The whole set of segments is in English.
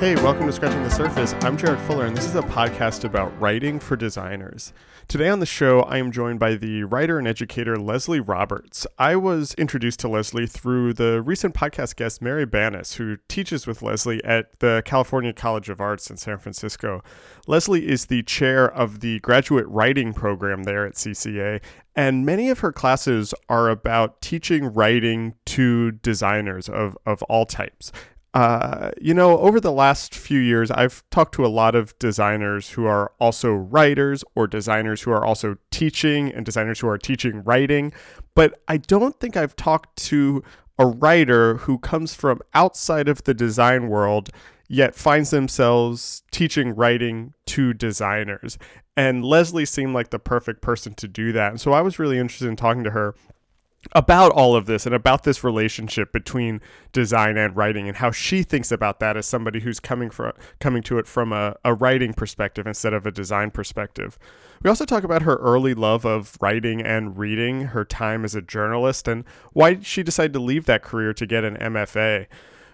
Hey, welcome to Scratching the Surface. I'm Jarrett Fuller, and this is a podcast about writing for designers. Today on the show, I am joined by the writer and educator Leslie Roberts. I was introduced to Leslie through the recent podcast guest Mary Banis, who teaches with Leslie at the California College of Arts in San Francisco. Leslie is the chair of the graduate writing program there at CCA, and many of her classes are about teaching writing to designers of, of all types uh, you know, over the last few years, I've talked to a lot of designers who are also writers or designers who are also teaching and designers who are teaching writing. But I don't think I've talked to a writer who comes from outside of the design world yet finds themselves teaching writing to designers. And Leslie seemed like the perfect person to do that. And so I was really interested in talking to her about all of this and about this relationship between design and writing and how she thinks about that as somebody who's coming from coming to it from a, a writing perspective instead of a design perspective. We also talk about her early love of writing and reading, her time as a journalist, and why she decided to leave that career to get an MFA.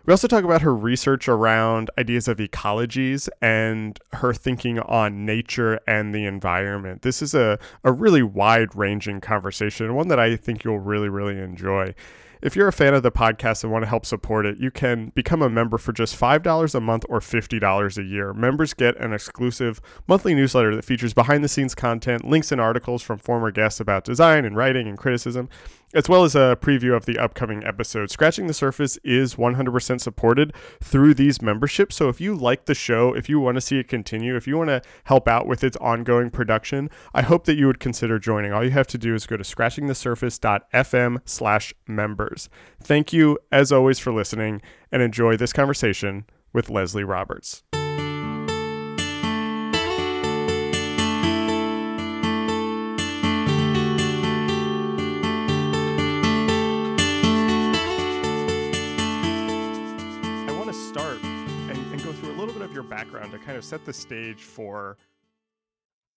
We also talk about her research around ideas of ecologies and her thinking on nature and the environment. This is a, a really wide ranging conversation, one that I think you'll really, really enjoy. If you're a fan of the podcast and want to help support it, you can become a member for just $5 a month or $50 a year. Members get an exclusive monthly newsletter that features behind the scenes content, links and articles from former guests about design and writing and criticism, as well as a preview of the upcoming episode. Scratching the Surface is 100% supported through these memberships. So if you like the show, if you want to see it continue, if you want to help out with its ongoing production, I hope that you would consider joining. All you have to do is go to scratchingthesurface.fm slash members. Thank you, as always, for listening and enjoy this conversation with Leslie Roberts. Background to kind of set the stage for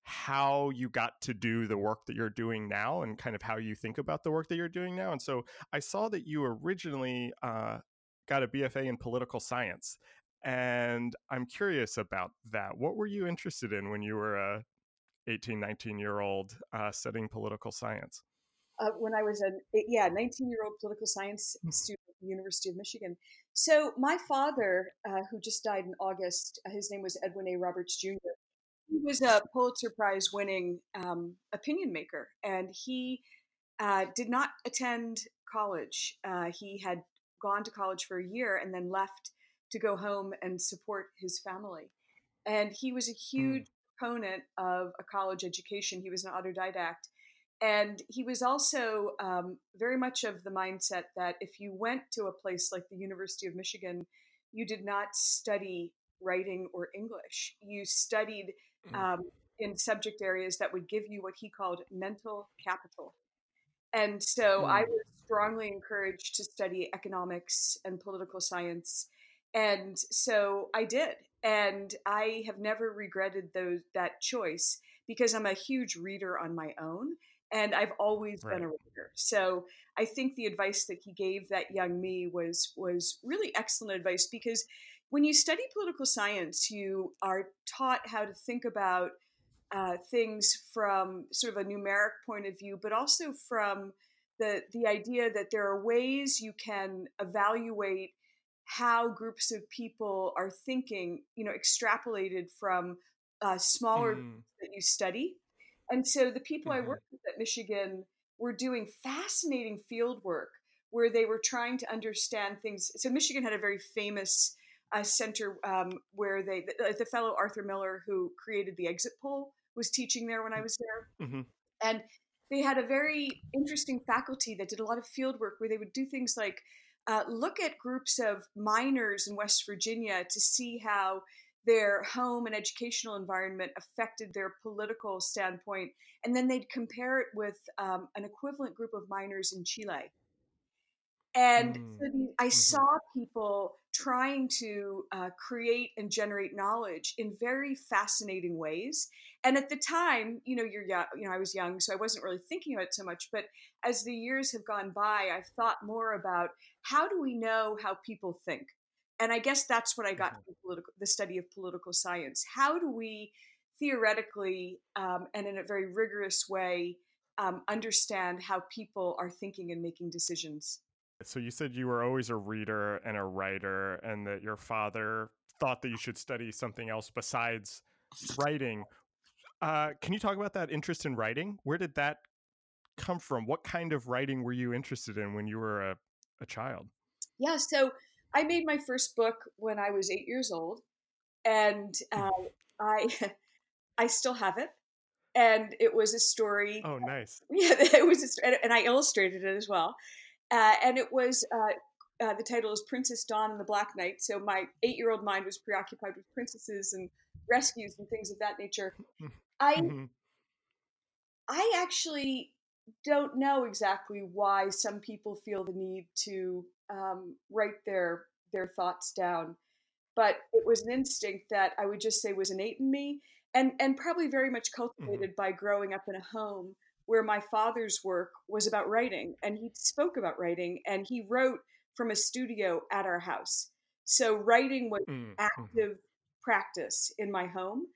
how you got to do the work that you're doing now and kind of how you think about the work that you're doing now. And so I saw that you originally uh, got a BFA in political science. And I'm curious about that. What were you interested in when you were a 18, 19 year old uh, studying political science? Uh, when I was a yeah 19 year old political science hmm. student at the University of Michigan. So my father, uh, who just died in August, uh, his name was Edwin A. Roberts Jr. He was a Pulitzer Prize winning um, opinion maker, and he uh, did not attend college. Uh, he had gone to college for a year and then left to go home and support his family. And he was a hmm. huge proponent of a college education. He was an autodidact and he was also um, very much of the mindset that if you went to a place like the University of Michigan, you did not study writing or English. You studied mm-hmm. um, in subject areas that would give you what he called mental capital. And so mm. I was strongly encouraged to study economics and political science. And so I did. And I have never regretted those, that choice because I'm a huge reader on my own and I've always right. been a reader. So I think the advice that he gave that young me was was really excellent advice because when you study political science, you are taught how to think about uh, things from sort of a numeric point of view, but also from the the idea that there are ways you can evaluate how groups of people are thinking, you know, extrapolated from uh, smaller mm. that you study and so the people mm-hmm. I worked with at Michigan were doing fascinating field work where they were trying to understand things. So Michigan had a very famous uh, center um, where they, the, the, fellow Arthur Miller, who created the exit poll, was teaching there when I was there. Mm-hmm. And they had a very interesting faculty that did a lot of field work where they would do things like uh, look at groups of miners in West Virginia to see how their home and educational environment affected their political standpoint. And then they'd compare it with um, an equivalent group of miners in Chile. And mm. so I mm-hmm. saw people trying to uh, create and generate knowledge in very fascinating ways. And at the time, you know, you're young, you know, I was young, so I wasn't really thinking about it so much. But as the years have gone by, I've thought more about how do we know how people think? And I guess that's what I got Mhm. from political, the study of political science. How do we theoretically um, and in a very rigorous way um, understand how people are thinking and making decisions? So you said you were always a reader and a writer, and that your father thought that you should study something else besides writing. Uh, can you talk about that interest in writing? Where did that come from? What kind of writing were you interested in when you were a, a child? Yeah, so I made my first book when I was eight years old, and uh, I I still have it, and it was a story. Oh, nice. Yeah, it was, a, and I illustrated it as well, uh, and it was. Uh, uh, the title is Princess Dawn and the Black Knight. So my eight-year-old mind was preoccupied with princesses and rescues and things of that nature. I Mhm. I actually don't know exactly why some people feel the need to um, write their their thoughts down, but it was an instinct that I would just say was innate in me, and and probably very much cultivated by growing up in a home where my father's work was about writing, and he spoke about writing, and he wrote from a studio at our house. So writing was Mm, mhm. active practice in my home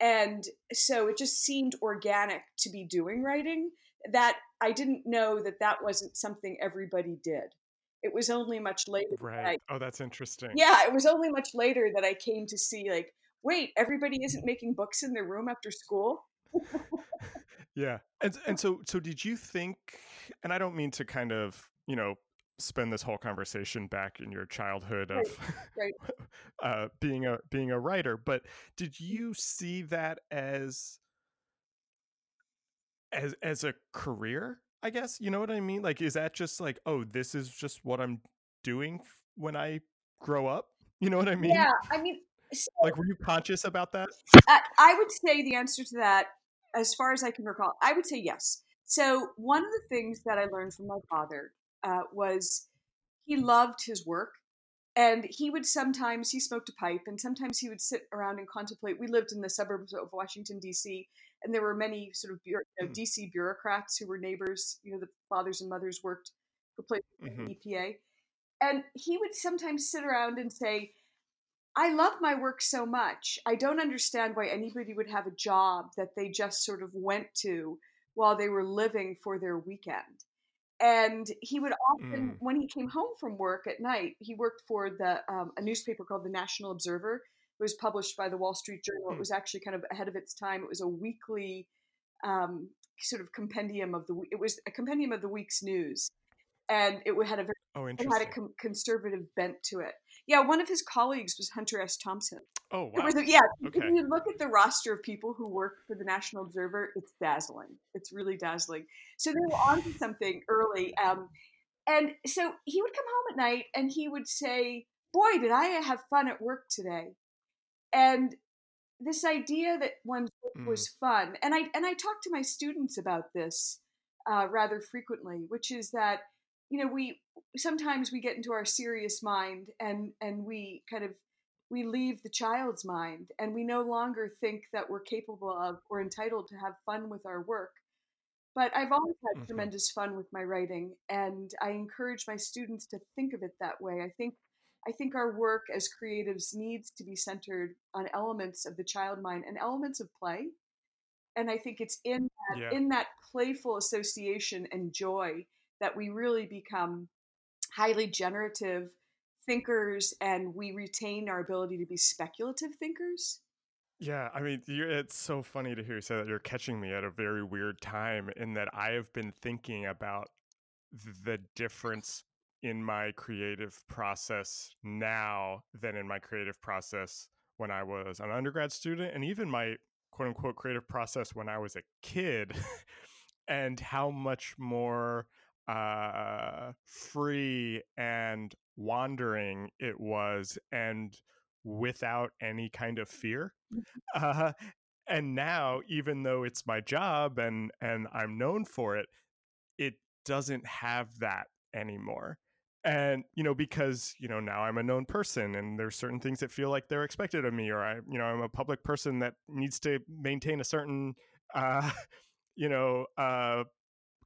and so it just seemed organic to be doing writing that i didn't know that that wasn't something everybody did it was only much later that I, Right. Oh, that's interesting. yeah it was only much later that i came to see like wait everybody isn't making books in their room after school Yeah. And and so so did you think and I don't mean to kind of, you know, spend this whole conversation back in your childhood of right. uh being a being a writer, but did you see that as as as a career? I guess, you know what I mean? Like is that just like, oh, this is just what I'm doing when I grow up? You know what I mean? yeah i mean so Like were you conscious about that? I, I would say the answer to that, as far as I can recall, I would say yes. So one of the things that I learned from my father uh, was he loved his work, and he would sometimes he smoked a pipe, and sometimes he would sit around and contemplate. We lived in the suburbs of Washington D.C., and there were many sort of you know, Mm. D.C. bureaucrats who were neighbors. You know, the fathers and mothers worked for places like Mhm. the EPA, and he would sometimes sit around and say. I love my work so much. I don't understand why anybody would have a job that they just sort of went to while they were living for their weekend. And he would often, Mm. when he came home from work at night, he worked for the um, a newspaper called the National Observer. It was published by the Wall Street Journal. It Mm. was actually kind of ahead of its time. It was a weekly um, sort of compendium of the. It was a compendium of the week's news, and it had a very Oh, it had a com- conservative bent to it. Yeah, one of his colleagues was Hunter S. Thompson. Oh, wow. yeah, Okay. if you look at the roster of people who work for the National Observer, it's dazzling. It's really dazzling. So they were onto something early. Um, and so he would come home at night and he would say, Boy, did I have fun at work today. And this idea that one's work Mm. was fun, and I and I talk to my students about this uh, rather frequently, which is that you know we sometimes we get into our serious mind and and we kind of we leave the child's mind and we no longer think that we're capable of or entitled to have fun with our work but i've always had Mhm. tremendous fun with my writing and i encourage my students to think of it that way i think i think our work as creatives needs to be centered on elements of the child mind and elements of play and i think it's in that Yeah. in that playful association and joy that we really become highly generative thinkers and we retain our ability to be speculative thinkers Yeah, I mean, you it's so funny to hear you say that you're catching me at a very weird time in that I have been thinking about the difference in my creative process now than in my creative process when I was an undergrad student and even my quote unquote creative process when I was a kid and how much more uh free and wandering it was and without any kind of fear. Uh, and now even though it's my job and and i'm known for it it doesn't have that anymore and you know because you know now i'm a known person and there's certain things that feel like they're expected of me or i you know i'm a public person that needs to maintain a certain uh you know uh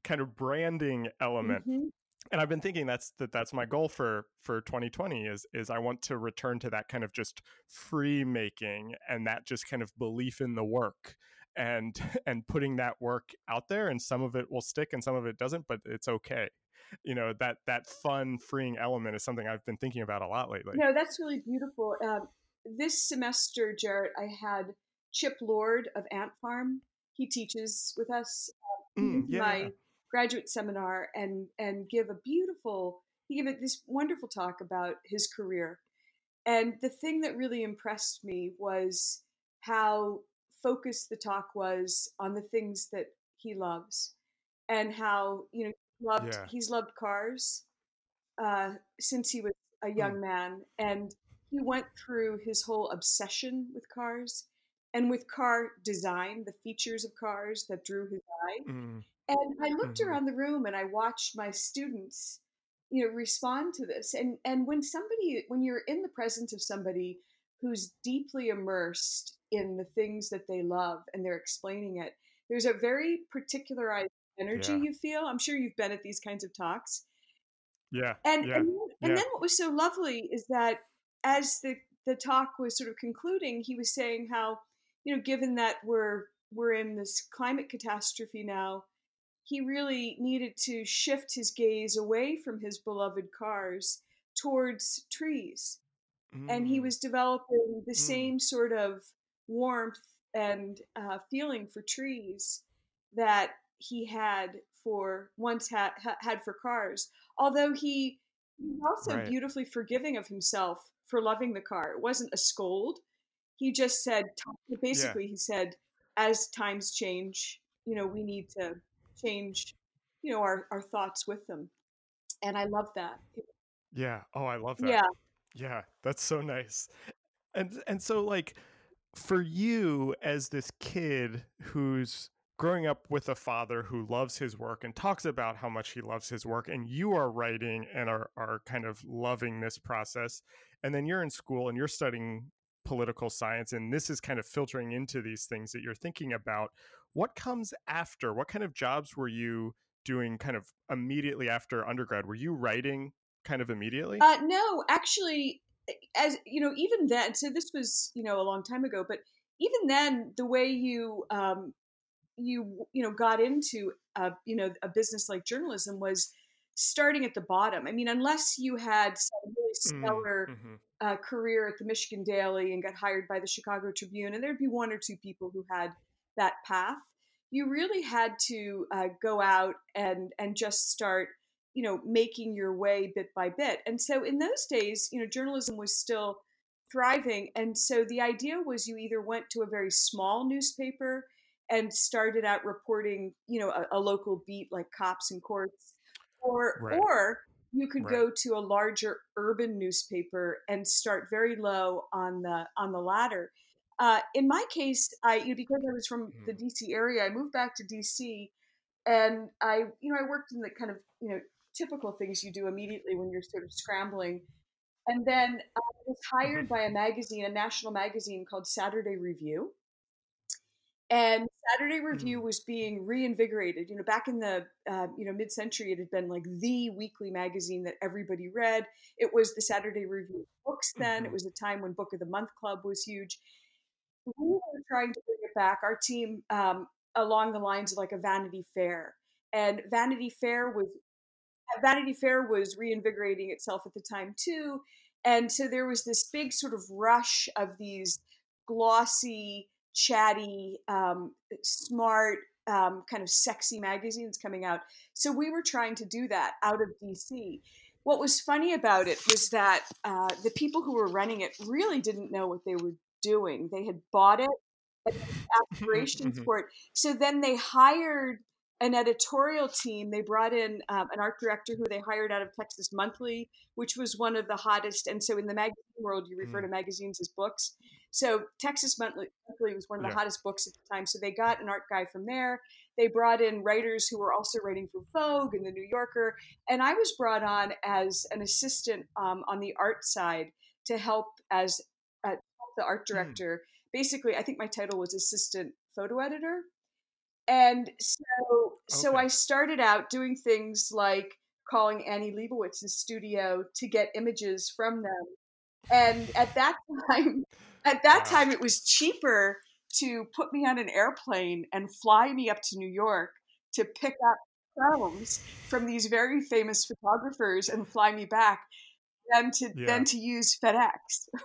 kind of branding element Mhm. and I've been thinking that's that that's my goal for for 2020 is is I want to return to that kind of just free making and that just kind of belief in the work and and putting that work out there and some of it will stick and some of it doesn't but it's okay you know that that fun freeing element is something I've been thinking about a lot lately. No, that's really beautiful. Um, this semester, Jarrett, I had Chip Lord of Ant Farm. He teaches with us uh, Mm, yeah, my graduate seminar and and give a beautiful. He gave this wonderful talk about his career, and the thing that really impressed me was how focused the talk was on the things that he loves, and how you know loved Yeah. he's loved cars uh, since he was a Mm. young man, and he went through his whole obsession with cars and with car design, the features of cars that drew his eye. Mm, And I looked mhm. around the room and I watched my students, you know, respond to this. And and when somebody, when you're in the presence of somebody who's deeply immersed in the things that they love and they're explaining it, there's a very particularized energy Yeah. you feel. I'm sure you've been at these kinds of talks. Yeah. And Yeah. and then, and Yeah. then what was so lovely is that as the the talk was sort of concluding, he was saying how you know, given that we're we're in this climate catastrophe now, he really needed to shift his gaze away from his beloved cars towards trees and he Mm, was developing the mm. same sort of warmth and uh, feeling for trees that he had for once had had for cars. Although he he was also Right. beautifully forgiving of himself for loving the car. It wasn't a scold. He just said, Yeah. basically, he said, as times change, you know, we need to change, you know, our, our thoughts with them. And I love that. Yeah. Oh, I love that. Yeah. Yeah, that's so nice. And and so like for you as this kid who's growing up with a father who loves his work and talks about how much he loves his work and you are writing and are are kind of loving this process and then you're in school and you're studying political science and this is kind of filtering into these things that you're thinking about what comes after? What kind of jobs were you doing kind of immediately after undergrad? Were you writing kind of immediately? Uh, no, actually, as you know, even then, so this was you know a long time ago, but even then, the way you um, you you know got into a, you know a business like journalism was starting at the bottom. I mean, unless you had some really Mm, stellar mhm. uh, career at the Michigan Daily and got hired by the Chicago Tribune, and there'd be one or two people who had that path. You really had to uh, go out and and just start, you know, making your way bit by bit. And so in those days, you know, journalism was still thriving, and so the idea was you either went to a very small newspaper and started out reporting, you know, a, a local beat like cops and courts, or Right. or you could Right. go to a larger urban newspaper and start very low on the on the ladder. Uh, in my case, I you know, because I was from the Mm. DC area, I moved back to DC, and I you know I worked in the kind of you know typical things you do immediately when you're sort of scrambling. And then I was hired Mhm. by a magazine, a national magazine called Saturday Review. And Saturday Review Mm. was being reinvigorated. You know, back in the uh, you know mid century, it had been like the weekly magazine that everybody read. It was the Saturday Review of books. Then it Mhm. was a time when Book of the Month Club was huge. We were trying to bring it back. Our team um, along the lines of like a Vanity Fair, and Vanity Fair was Vanity Fair was reinvigorating itself at the time too, and so there was this big sort of rush of these glossy, chatty, um, smart, um, kind of sexy magazines coming out. So we were trying to do that out of DC. What was funny about it was that uh, the people who were running it really didn't know what they were doing. They had bought it and had aspirations Mhm. for it. So then they hired an editorial team. They brought in um, an art director who they hired out of Texas Monthly, which was one of the hottest. And so in the magazine world, you refer Mm. to magazines as books. So Texas Monthly was one of the Yeah. hottest books at the time. So they got an art guy from there. They brought in writers who were also writing for Vogue and the New Yorker. And I was brought on as an assistant um, on the art side to help as uh, the art Mm. director. Basically, I think my title was assistant photo editor. And so, so I started out doing things like calling Annie Leibovitz's studio to get images from them. And at that time, at that wow. time, it was cheaper to put me on an airplane and fly me up to New York to pick up films from these very famous photographers and fly me back than to yeah. than to use FedEx.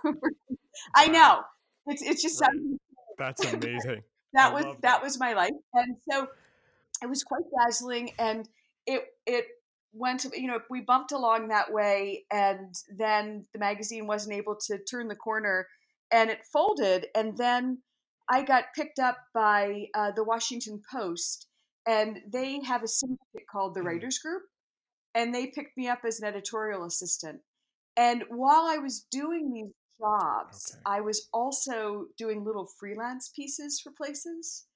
I know it's it's just right. that's amazing. that I was that. that was my life, and so it was quite dazzling, and it it went you know we bumped along that way, and then the magazine wasn't able to turn the corner, and it folded, and then I got picked up by uh, the Washington Post, and they have a syndicate called the mm. Writers Group, and they picked me up as an editorial assistant. And while I was doing these jobs, okay. I was also doing little freelance pieces for places.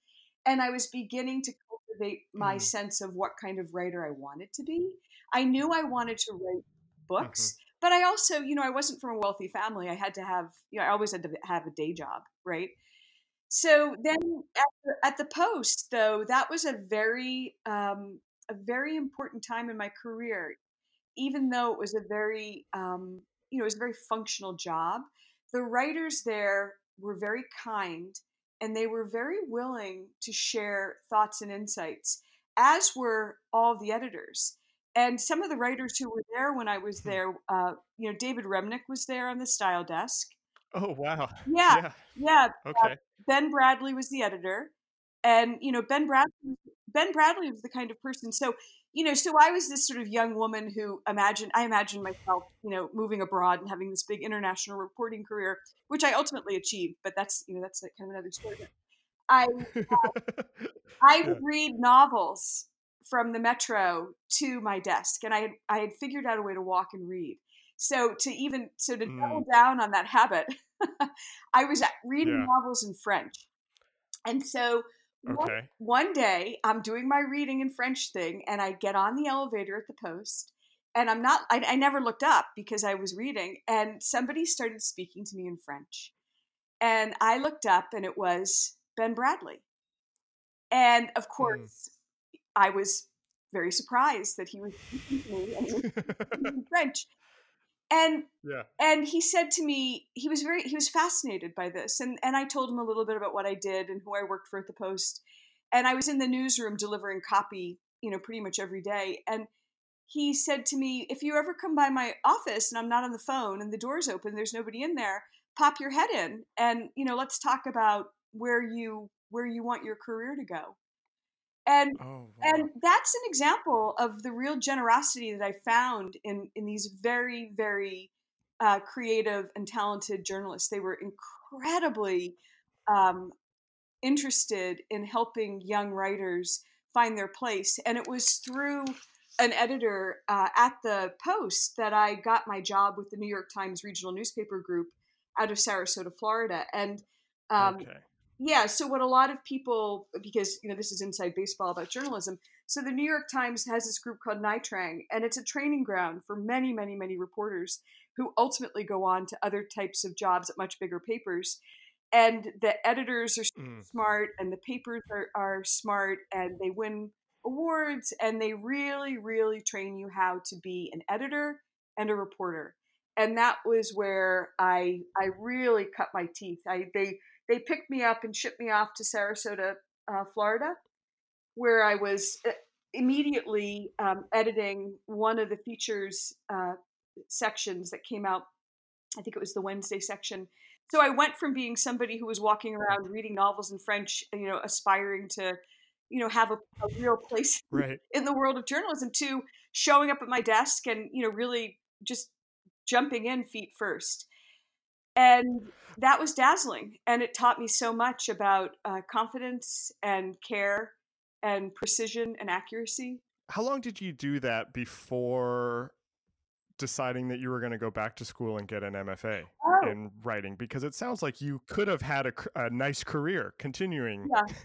And I was beginning to cultivate my mm. sense of what kind of writer I wanted to be. I knew I wanted to write books, mm-hmm. But I also, you know, I wasn't from a wealthy family. I had to have, you know, I always had to have a day job, right? So then at the, at the Post, though, that was a very, um, a very important time in my career even though it was a very, um, you know, it was a very functional job, the writers there were very kind and they were very willing to share thoughts and insights, as were all the editors. And some of the writers who were there when I was hmm. there, uh, you know, David Remnick was there on the style desk. Oh wow! Yeah, yeah. yeah. Uh, okay. Uh, ben Bradlee was the editor, and you know Ben Bradlee, Ben Bradlee was the kind of person. So you know, so I was this sort of young woman who imagined, I imagined myself, you know, moving abroad and having this big international reporting career, which I ultimately achieved. But that's, you know, that's kind of another story. I, uh, I would read novels from the metro to my desk, and I had, I had figured out a way to walk and read. So to even so to mm. double down on that habit, I was reading yeah. novels in French, and so Okay. One, one day I'm doing my reading in French thing and I get on the elevator at the post and I'm not, I, I never looked up because I was reading and somebody started speaking to me in French. And I looked up and it was Ben Bradlee. And of hmm. course, mm. I was very surprised that he was speaking me and he was in French. And yeah. and he said to me he was very he was fascinated by this and and i told him a little bit about what i did and who i worked for at the post. And i was in the newsroom delivering copy you know pretty much every day. And he said to me if you ever come by my office and i'm not on the phone and the door's open there's nobody in there pop your head in and you know let's talk about where you where you want your career to go and oh, wow. and that's an example of the real generosity that I found in in these very very uh, creative and talented journalists. They were incredibly um, interested in helping young writers find their place, and it was through an editor uh, at the Post that I got my job with the New York Times regional newspaper group out of Sarasota, Florida, and. Um, okay yeah so what a lot of people because you know this is inside baseball about journalism so the new york times has this group called nitrang and it's a training ground for many many many reporters who ultimately go on to other types of jobs at much bigger papers and the editors are mm. smart and the papers are, are smart and they win awards and they really really train you how to be an editor and a reporter and that was where i i really cut my teeth i they they picked me up and shipped me off to Sarasota, uh, Florida, where I was uh, immediately um, editing one of the features uh, sections that came out. I think it was the Wednesday section. So I went from being somebody who was walking around reading novels in French, you know, aspiring to, you know, have a, a real place right. in the world of journalism to showing up at my desk and, you know, really just jumping in feet first. And that was dazzling. And it taught me so much about uh, confidence and care and precision and accuracy. How long did you do that before deciding that you were going to go back to school and get an MFA oh. in writing? Because it sounds like you could have had a, a nice career continuing yeah. Yeah.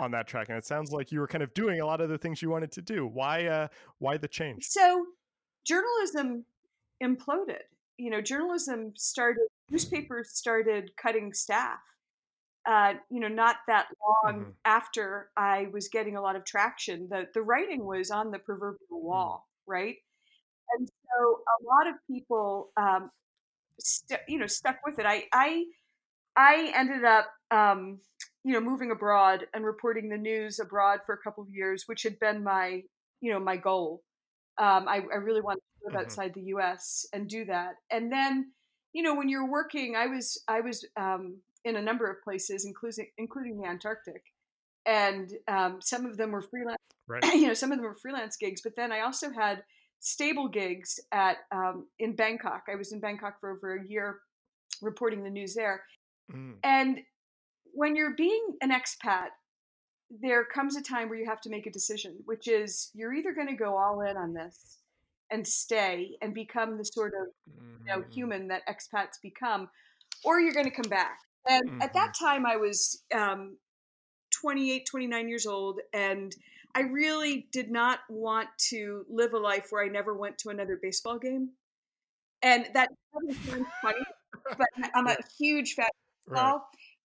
on that track, and it sounds like you were kind of doing a lot of the things you wanted to do. Why? Uh, why the change? So, journalism imploded. You know, journalism started newspapers started cutting staff. Uh, you know, not that long mm-hmm. after I was getting a lot of traction, the the writing was on the proverbial mm. wall. right? And so a lot of people, um, st- you know, stuck with it. I, I, I ended up, um, you know, moving abroad and reporting the news abroad for a couple of years, which had been my, you know, my goal. Um, I, I really wanted to live mm-hmm. outside the U.S. and do that. And then, you know, when you're working, I was, I was um, in a number of places, including including the Antarctic, and um, some of them were freelance. Right. You know, some of them were freelance gigs, but then I also had stable gigs at um, in Bangkok. I was in Bangkok for over a year, reporting the news there. Mm. And when you're being an expat, there comes a time where you have to make a decision, which is you're either going to go all in on this and stay and become the sort of you know, mm-hmm. human that expats become, or you're going to come back. And mm-hmm. at that time, I was um, 28, 29 years old, and I really did not want to live a life where I never went to another baseball game. And that sounds funny, but I'm a huge fan of baseball. Right.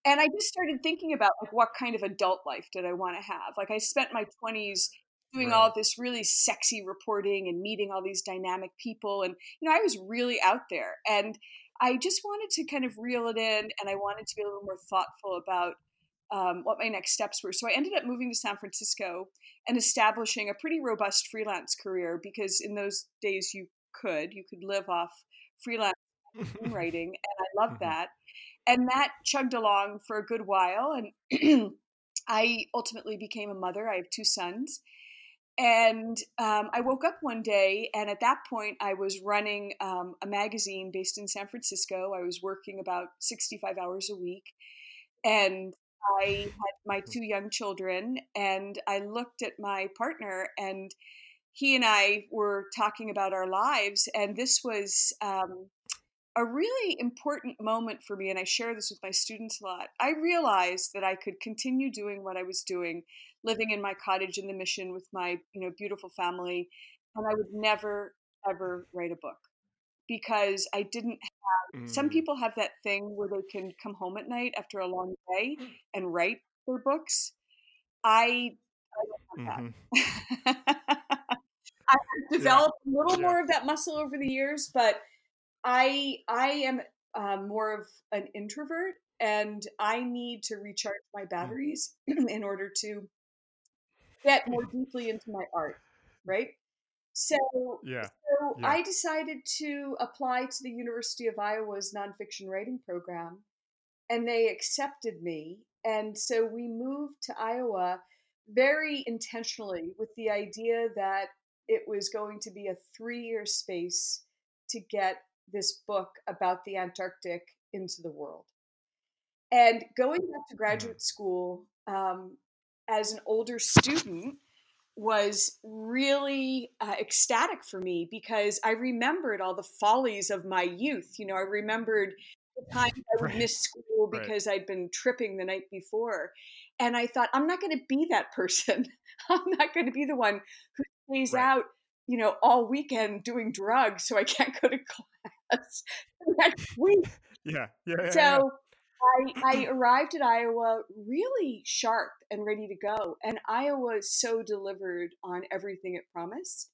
And I just started thinking about like what kind of adult life did I want to have? Like I spent my 20s doing right. all this really sexy reporting and meeting all these dynamic people and you know I was really out there and I just wanted to kind of reel it in and I wanted to be a little more thoughtful about um, what my next steps were. So I ended up moving to San Francisco and establishing a pretty robust freelance career because in those days you could you could live off freelance writing and I loved mm-hmm. that. And that chugged along for a good while and I ultimately became a mother. I have two sons. And um, I woke up one day, and at that point, I was running um, a magazine based in San Francisco. I was working about 65 hours a week. And I had my two young children, and I looked at my partner, and he and I were talking about our lives. And this was um, a really important moment for me. And I share this with my students a lot. I realized that I could continue doing what I was doing living in my cottage in the mission with my you know beautiful family and i would never ever write a book because i didn't have mm. some people have that thing where they can come home at night after a long day and write their books i, I don't have mm-hmm. that i've developed yeah. a little yeah. more of that muscle over the years but i i am uh, more of an introvert and I need to recharge my mm. batteries in order to get more deeply into my art, right? So, yeah. so yeah. I decided to apply to the University of Iowa's nonfiction writing program, and they accepted me. And so we moved to Iowa very intentionally with the idea that it was going to be a three year space to get this book about the Antarctic into the world. And going back to mm. graduate school, um, as an older student was really uh, ecstatic for me because I remembered all the follies of my youth. You know, I remembered the time I would right. miss school because right. I'd been tripping the night before. And I thought, I'm not going to be that person. I'm not going to be the one who stays right. out, you know, all weekend doing drugs so I can't go to class next week. Yeah. Yeah. yeah so, yeah. I, I arrived at Iowa really sharp and ready to go. And Iowa is so delivered on everything it promised.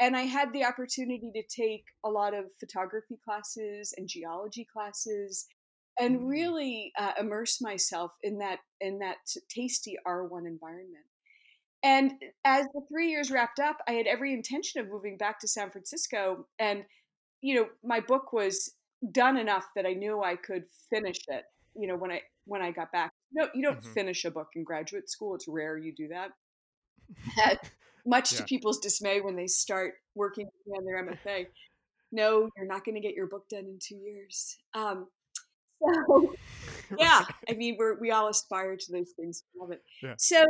And I had the opportunity to take a lot of photography classes and geology classes and mm. really uh, immerse myself in that in that tasty R1 environment. And as the three years wrapped up, I had every intention of moving back to San Francisco. And, you know, my book was done enough that I knew I could finish it you know when i when i got back no you don't mm-hmm. finish a book in graduate school it's rare you do that much yeah. to people's dismay when they start working on their mfa no you're not going to get your book done in two years um, so yeah i mean we're we all aspire to those things Love yeah. so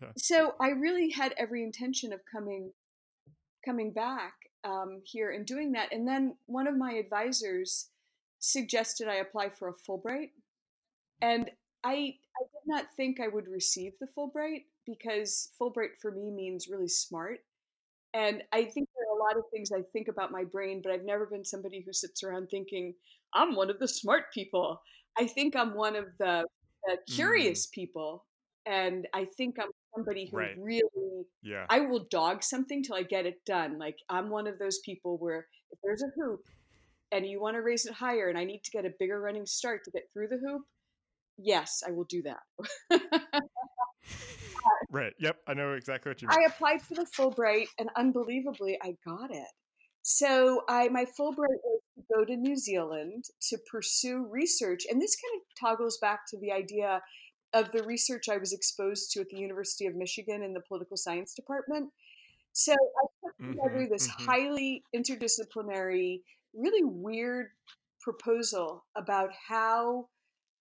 yeah. so i really had every intention of coming coming back um, here and doing that and then one of my advisors suggested i apply for a fulbright and I, I did not think I would receive the Fulbright because Fulbright for me means really smart. And I think there are a lot of things I think about my brain, but I've never been somebody who sits around thinking, I'm one of the smart people. I think I'm one of the, the mm. curious mm. people. And I think I'm somebody who Right. really Yeah. I will dog something till I get it done. Like I'm one of those people where if there's a hoop and you want to raise it higher and I need to get a bigger running start to get through the hoop, yes, I will do that. Right. Yep. I know exactly what you mean. I applied for the Fulbright and unbelievably I got it. So I my Fulbright was to go to New Zealand to pursue research, and this kind of toggles back to the idea of the research I was exposed to at the University of Michigan in the political science department. So I put together Mhm, this mhm. highly interdisciplinary, really weird proposal about how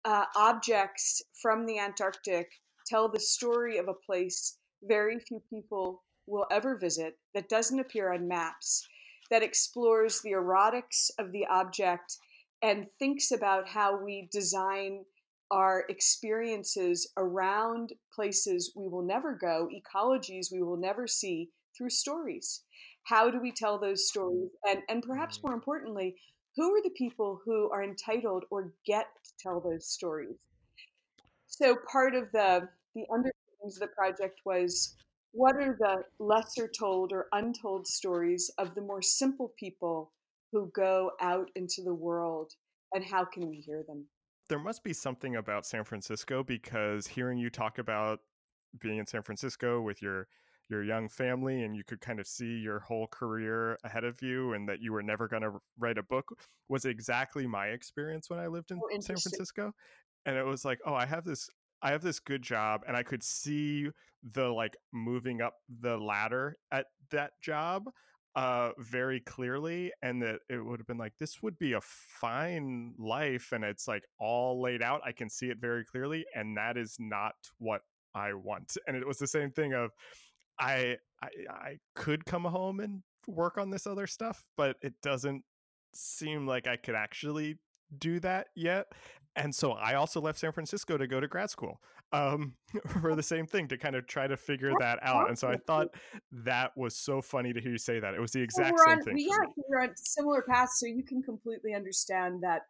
uh, objects from the Antarctic tell the story of a place very few people will ever visit that doesn't appear on maps, that explores the erotics of the object and thinks about how we design our experiences around places we will never go, ecologies we will never see through stories. How do we tell those stories? And, and perhaps Mm. more importantly, who are the people who are entitled or get to tell those stories? So part of the the underpinnings of the project was what are the lesser told or untold stories of the more simple people who go out into the world and how can we hear them? There must be something about San Francisco because hearing you talk about being in San Francisco with your your young family and you could kind of see your whole career ahead of you and that you were never going to write a book was exactly my experience when I lived in Oh, San. Francisco and it was like oh I have this I have this good job and I could see the like moving up the ladder at that job uh very clearly and that it would have been like this would be a fine life and it's like all laid out I can see it very clearly and that is not what I want and it was the same thing of I I I could come home and work on this other stuff but it doesn't seem like I could actually do that yet and so I also left San Francisco to go to grad school um for the same thing to kind of try to figure that out and so I thought that was so funny to hear you say that it was the exact same on thing we- for yeah, we're on similar paths, so you can completely understand that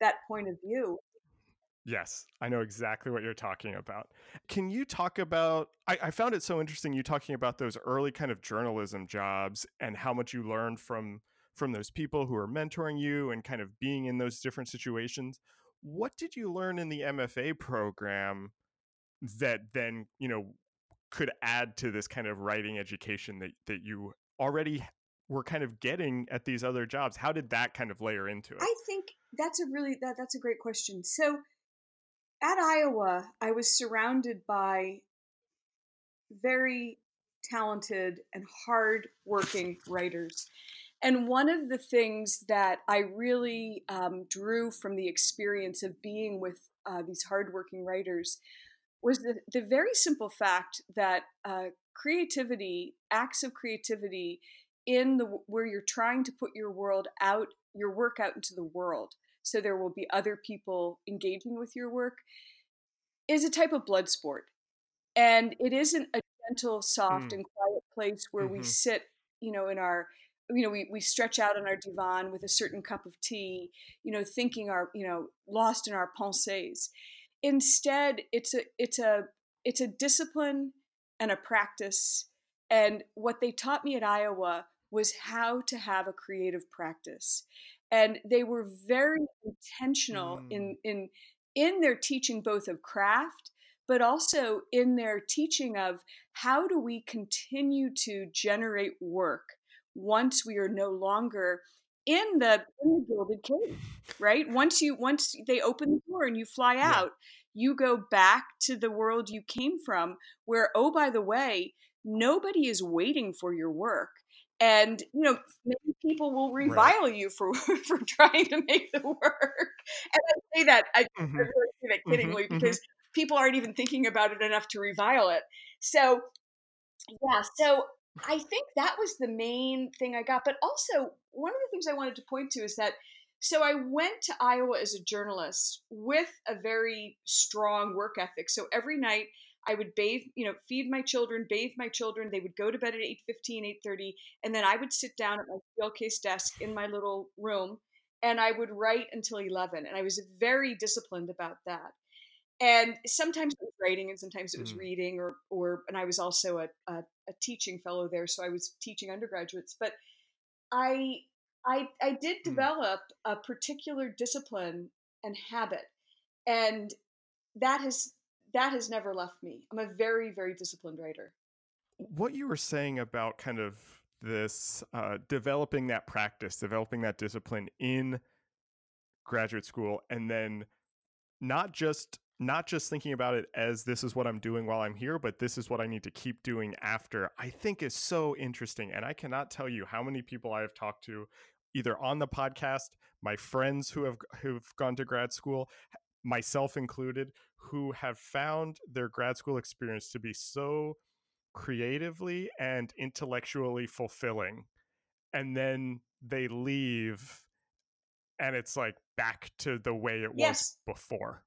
that point of view. Yes, I know exactly what you're talking about. Can you talk about? I, I found it so interesting you talking about those early kind of journalism jobs and how much you learned from from those people who are mentoring you and kind of being in those different situations. What did you learn in the MFA program that then you know could add to this kind of writing education that that you already were kind of getting at these other jobs? How did that kind of layer into it? I think that's a really that that's a great question. So at Iowa, I was surrounded by very talented and hard-working writers. And one of the things that I really um, drew from the experience of being with uh, these hardworking writers was the, the very simple fact that uh, creativity, acts of creativity, in the where you're trying to put your world out, your work out into the world, so there will be other people engaging with your work, is a type of blood sport, and it isn't a gentle, soft, Mm. and quiet place where we Mhm. sit, you know, in our you know, we, we stretch out on our divan with a certain cup of tea, you know, thinking our, you know, lost in our pensées. Instead, it's a it's a it's a discipline and a practice. And what they taught me at Iowa was how to have a creative practice. And they were very intentional Mm. in in in their teaching both of craft but also in their teaching of how do we continue to generate work once we are no longer in the in the gilded cage right once you once they open the door and you fly out you go back to the world you came from where oh by the way nobody is waiting for your work and you know maybe people will Right. revile you for for trying to make the work and i say that i, I Mhm. really say that Mhm, kiddingly mhm. because people aren't even thinking about it enough to revile it so yeah so i think that was the main thing i got but also one of the things i wanted to point to is that so i went to iowa as a journalist with a very strong work ethic. So every night i would bathe you know feed my children bathe my children they would go to bed at 8.15 8.30 and then i would sit down at my Steelcase desk in my little room and i would write until 11 and i was very disciplined about that and sometimes it was writing and sometimes it was Mm. reading or or and i was also a, a, a teaching fellow there so i was teaching undergraduates but i i i did Mm. develop a particular discipline and habit and that has that has never left me i'm a very very disciplined writer what you were saying about kind of this uh, developing that practice, developing that discipline in graduate school, and then not just not just thinking about it as this is what I'm doing while I'm here, but this is what I need to keep doing after. I think is so interesting, and I cannot tell you how many people I have talked to, either on the podcast, my friends who have who've gone to grad school, myself included, who have found their grad school experience to be so creatively and intellectually fulfilling and then they leave and it's like back to the way it was before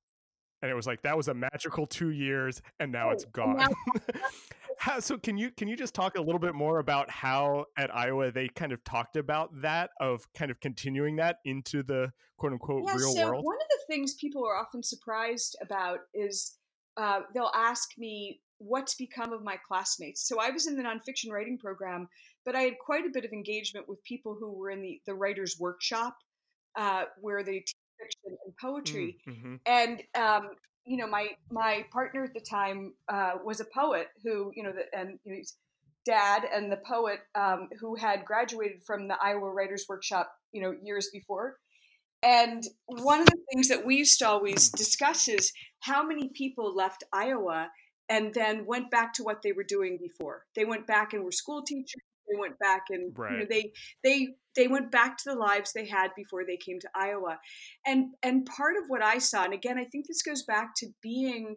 and it was like that was a magical two years and now Oh, it's gone now- how, so can you can you just talk a little bit more about how at iowa they kind of talked about that of kind of continuing that into the quote unquote yeah, real so world one of the things people are often surprised about is uh, they'll ask me what's become of my classmates. So I was in the nonfiction writing program, but I had quite a bit of engagement with people who were in the the writers' workshop, uh, where they fiction and poetry. mm-hmm. And um, you know, my my partner at the time uh, was a poet who, you know, the, and you know, his dad and the poet um, who had graduated from the Iowa Writers Workshop, you know, years before. And one of the things that we used to always discuss is how many people left Iowa and then went back to what they were doing before. They went back and were school teachers. They went back and you know, they they they went back to the lives they had before they came to Iowa. And and part of what I saw, and again, I think this goes back to being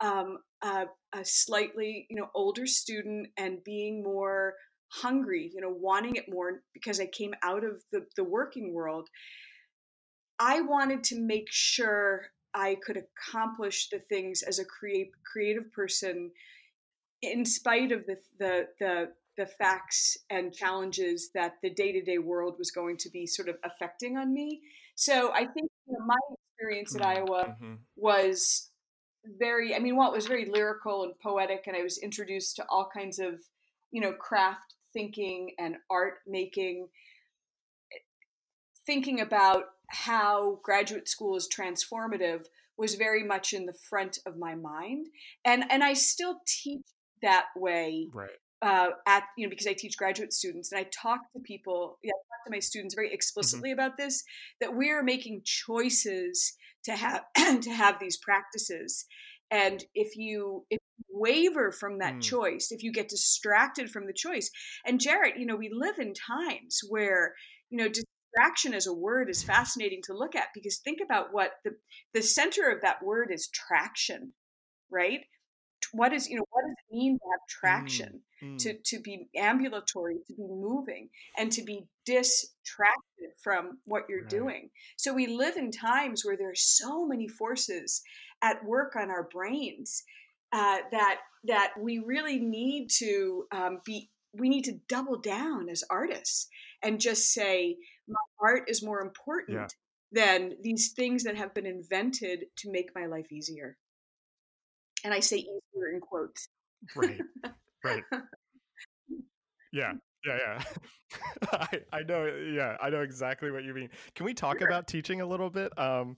um, a, a slightly you know older student and being more hungry, you know, wanting it more because I came out of the the working world. I wanted to make sure I could accomplish the things as a create, creative person in spite of the, the, the, the facts and challenges that the day to day world was going to be sort of affecting on me. So I think you know, my experience at Iowa Mhm. was very, I mean, while it was very lyrical and poetic, and I was introduced to all kinds of, you know, craft thinking and art making, thinking about how graduate school is transformative was very much in the front of my mind and and i still teach that way right uh, at you know because i teach graduate students and i talk to people yeah, I talk to my students very explicitly about this that we're making choices to have to have these practices. And if you if you waver from that Mm. choice if you get distracted from the choice and jarrett you know we live in times where you know distraction as a word is fascinating to look at because think about what the the center of that word is traction right what is you know what does it mean to have traction Mm. to to be ambulatory to be moving and to be distracted from what you're Right. doing so we live in times where there are so many forces at work on our brains uh, that that we really need to um, be we need to double down as artists and just say my art is more important Yeah. than these things that have been invented to make my life easier and i say easier in quotes. Right right. Yeah yeah yeah. I, I know yeah i know exactly what you mean. Can we talk Sure. about teaching a little bit? Um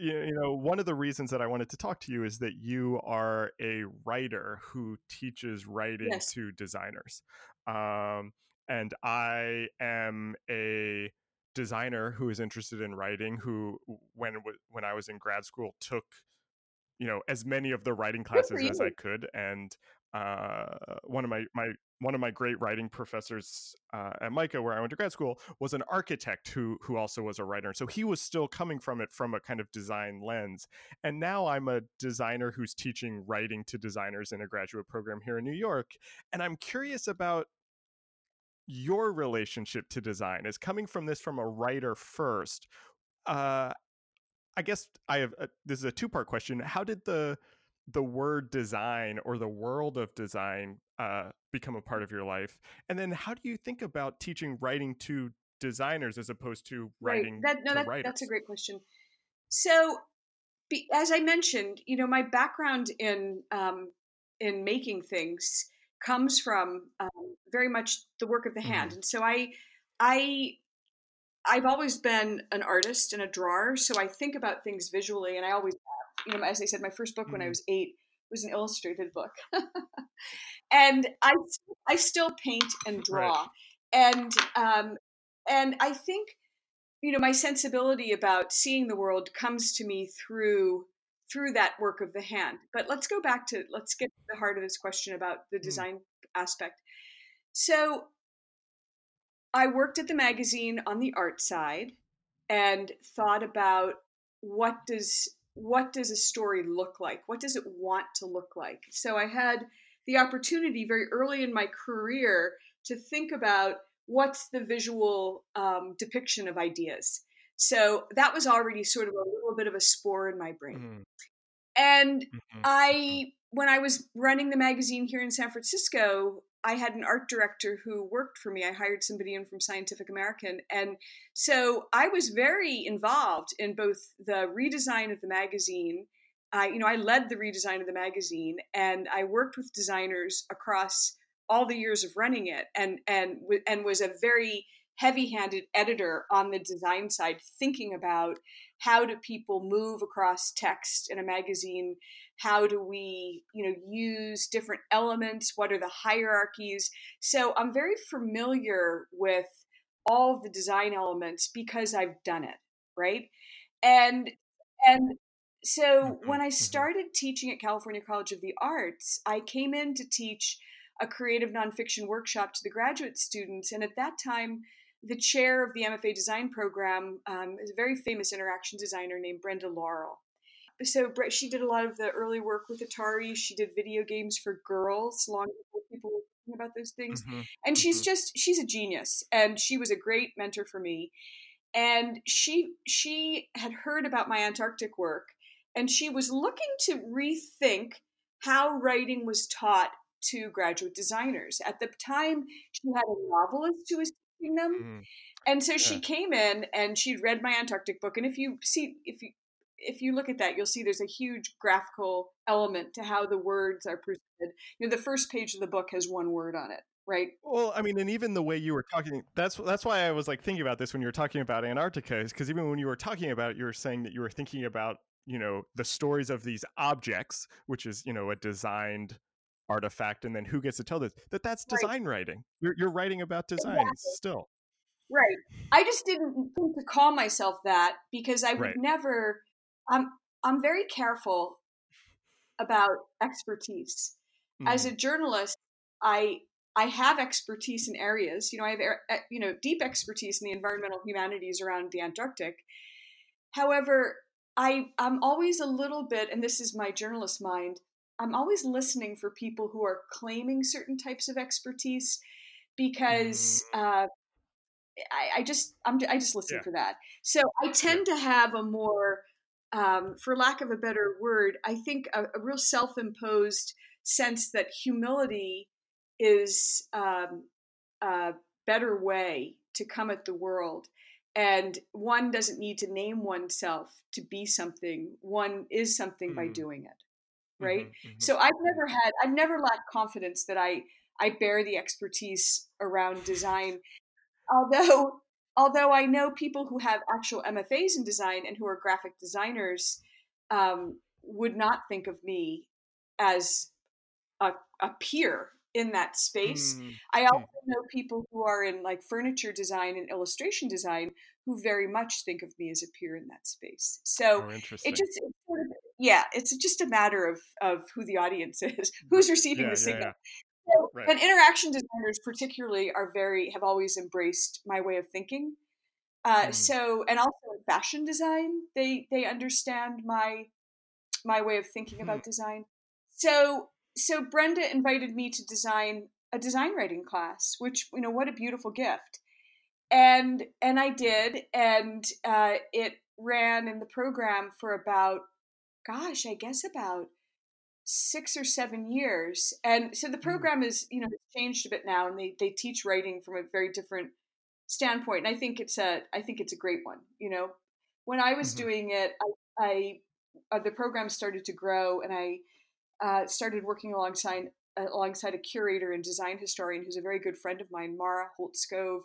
you, you know one of the reasons that i wanted to talk to you is that you are a writer who teaches writing Yes. to designers. Um and i am a designer who is interested in writing who when when i was in grad school took you know as many of the writing classes as I could, and uh, one of my my one of my great writing professors uh, at MICA, where I went to grad school, was an architect who who also was a writer. So he was still coming from it from a kind of design lens. And now I'm a designer who's teaching writing to designers in a graduate program here in New York, and I'm curious about your relationship to design is coming from this from a writer first uh I guess I have a, this is a two part question. How did the the word design or the world of design uh, become a part of your life? And then how do you think about teaching writing to designers as opposed to writing Right. That, no, to that, that's a great question. So, be, as I mentioned, you know, my background in um, in making things comes from um, very much the work of the hand, mm-hmm. and so I I I've always been an artist and a drawer, so I think about things visually, and I always. You know, as I said, my first book mm-hmm. when I mm-hmm. was eight was an illustrated book, and I I still paint and draw, right. and um, and I think you know my sensibility about seeing the world comes to me through through that work of the hand. But let's go back to let's get to the heart of this question about the mm. design mm. aspect. So I worked at the magazine on the art side and thought about what does what does a story look like? What does it want to look like? So I had the opportunity very early in my career to think about what's the visual um, depiction of ideas. So that was already sort of a little bit of a spore in my brain. Mm-hmm. And mm-hmm. I, when I was running the magazine here in San Francisco, I had an art director who worked for me. I hired somebody in from Scientific American. And so I was very involved in both the redesign of the magazine. I, you know, I led the redesign of the magazine and I worked with designers across all the years of running it and, and, and was a very heavy-handed editor on the design side thinking about how do people move across text in a magazine how do we you know use different elements what are the hierarchies so i'm very familiar with all the design elements because i've done it right and and so mm-hmm. when i mm-hmm. started teaching at california college of the arts i came in to teach a creative nonfiction workshop to the graduate students and at that time the chair of the MFA design program um, is a very famous interaction designer named Brenda Laurel. So Brett, she did a lot of the early work with Atari. She did video games for girls long before people were thinking about those things. Mm-hmm. And she's mm-hmm. just she's a genius, and she was a great mentor for me. And she she had heard about my Antarctic work, and she was looking to rethink how writing was taught to graduate designers. At the time, she had a novelist who was teaching them. Mm. And so yeah. she came in and she'd read my Antarctic book. And if you see, if you if you look at that, you'll see there's a huge graphical element to how the words are presented. You know, the first page of the book has one word on it, right? Well, I mean, and even the way you were talking, that's that's why I was like thinking about this when you were talking about Antarctica, is because even when you were talking about it, you were saying that you were thinking about you know the stories of these objects, which is you know a designed artifact and then who gets to tell this that that's design right. writing you're, you're writing about design exactly. still right i just didn't think to call myself that because i would right. never i'm i'm very careful about expertise mm. as a mm-hmm. journalist i i have expertise in areas you know i have you know deep expertise in the environmental humanities around the antarctic however i i'm always a little bit and this is my journalist mind I'm always listening for people who are claiming certain types of expertise because mm. uh, I, I, just I'm, i just listen yeah. for that. So I tend yeah. to have a more, um, for lack of a better word, I think a, a real self-imposed sense that humility is um, a better way to come at the world. And one doesn't need to name oneself to be something. One is something mm. by doing it right mm-hmm, mm-hmm. so i've never had i've never lacked confidence that i i bear the expertise around design although although i know people who have actual mfas in design and who are graphic designers um, would not think of me as a, a peer in that space. Mm. I also know people who are in like furniture design and illustration design who very much think of me as a peer in that space. So oh, it just it's sort of, yeah, it's just a matter of of who the audience is, who's receiving yeah, the signal. So, right. And interaction designers, particularly, are very have always embraced my way of thinking. Uh, mm. So, and also in fashion design, they they understand my my way of thinking mm. about design. So, so Brenda invited me to design a design writing class, which you know what a beautiful gift and and I did, and uh, it ran in the program for about, gosh, I guess about six or seven years. And so the mm. program is, you know, changed a bit now, and they they teach writing from a very different standpoint. And I think it's a I think it's a great one. You know, when I was mm-hmm. doing it, I, I uh, the program started to grow, and I uh, started working alongside alongside a curator and design historian who's a very good friend of mine, Mara Holt Skov,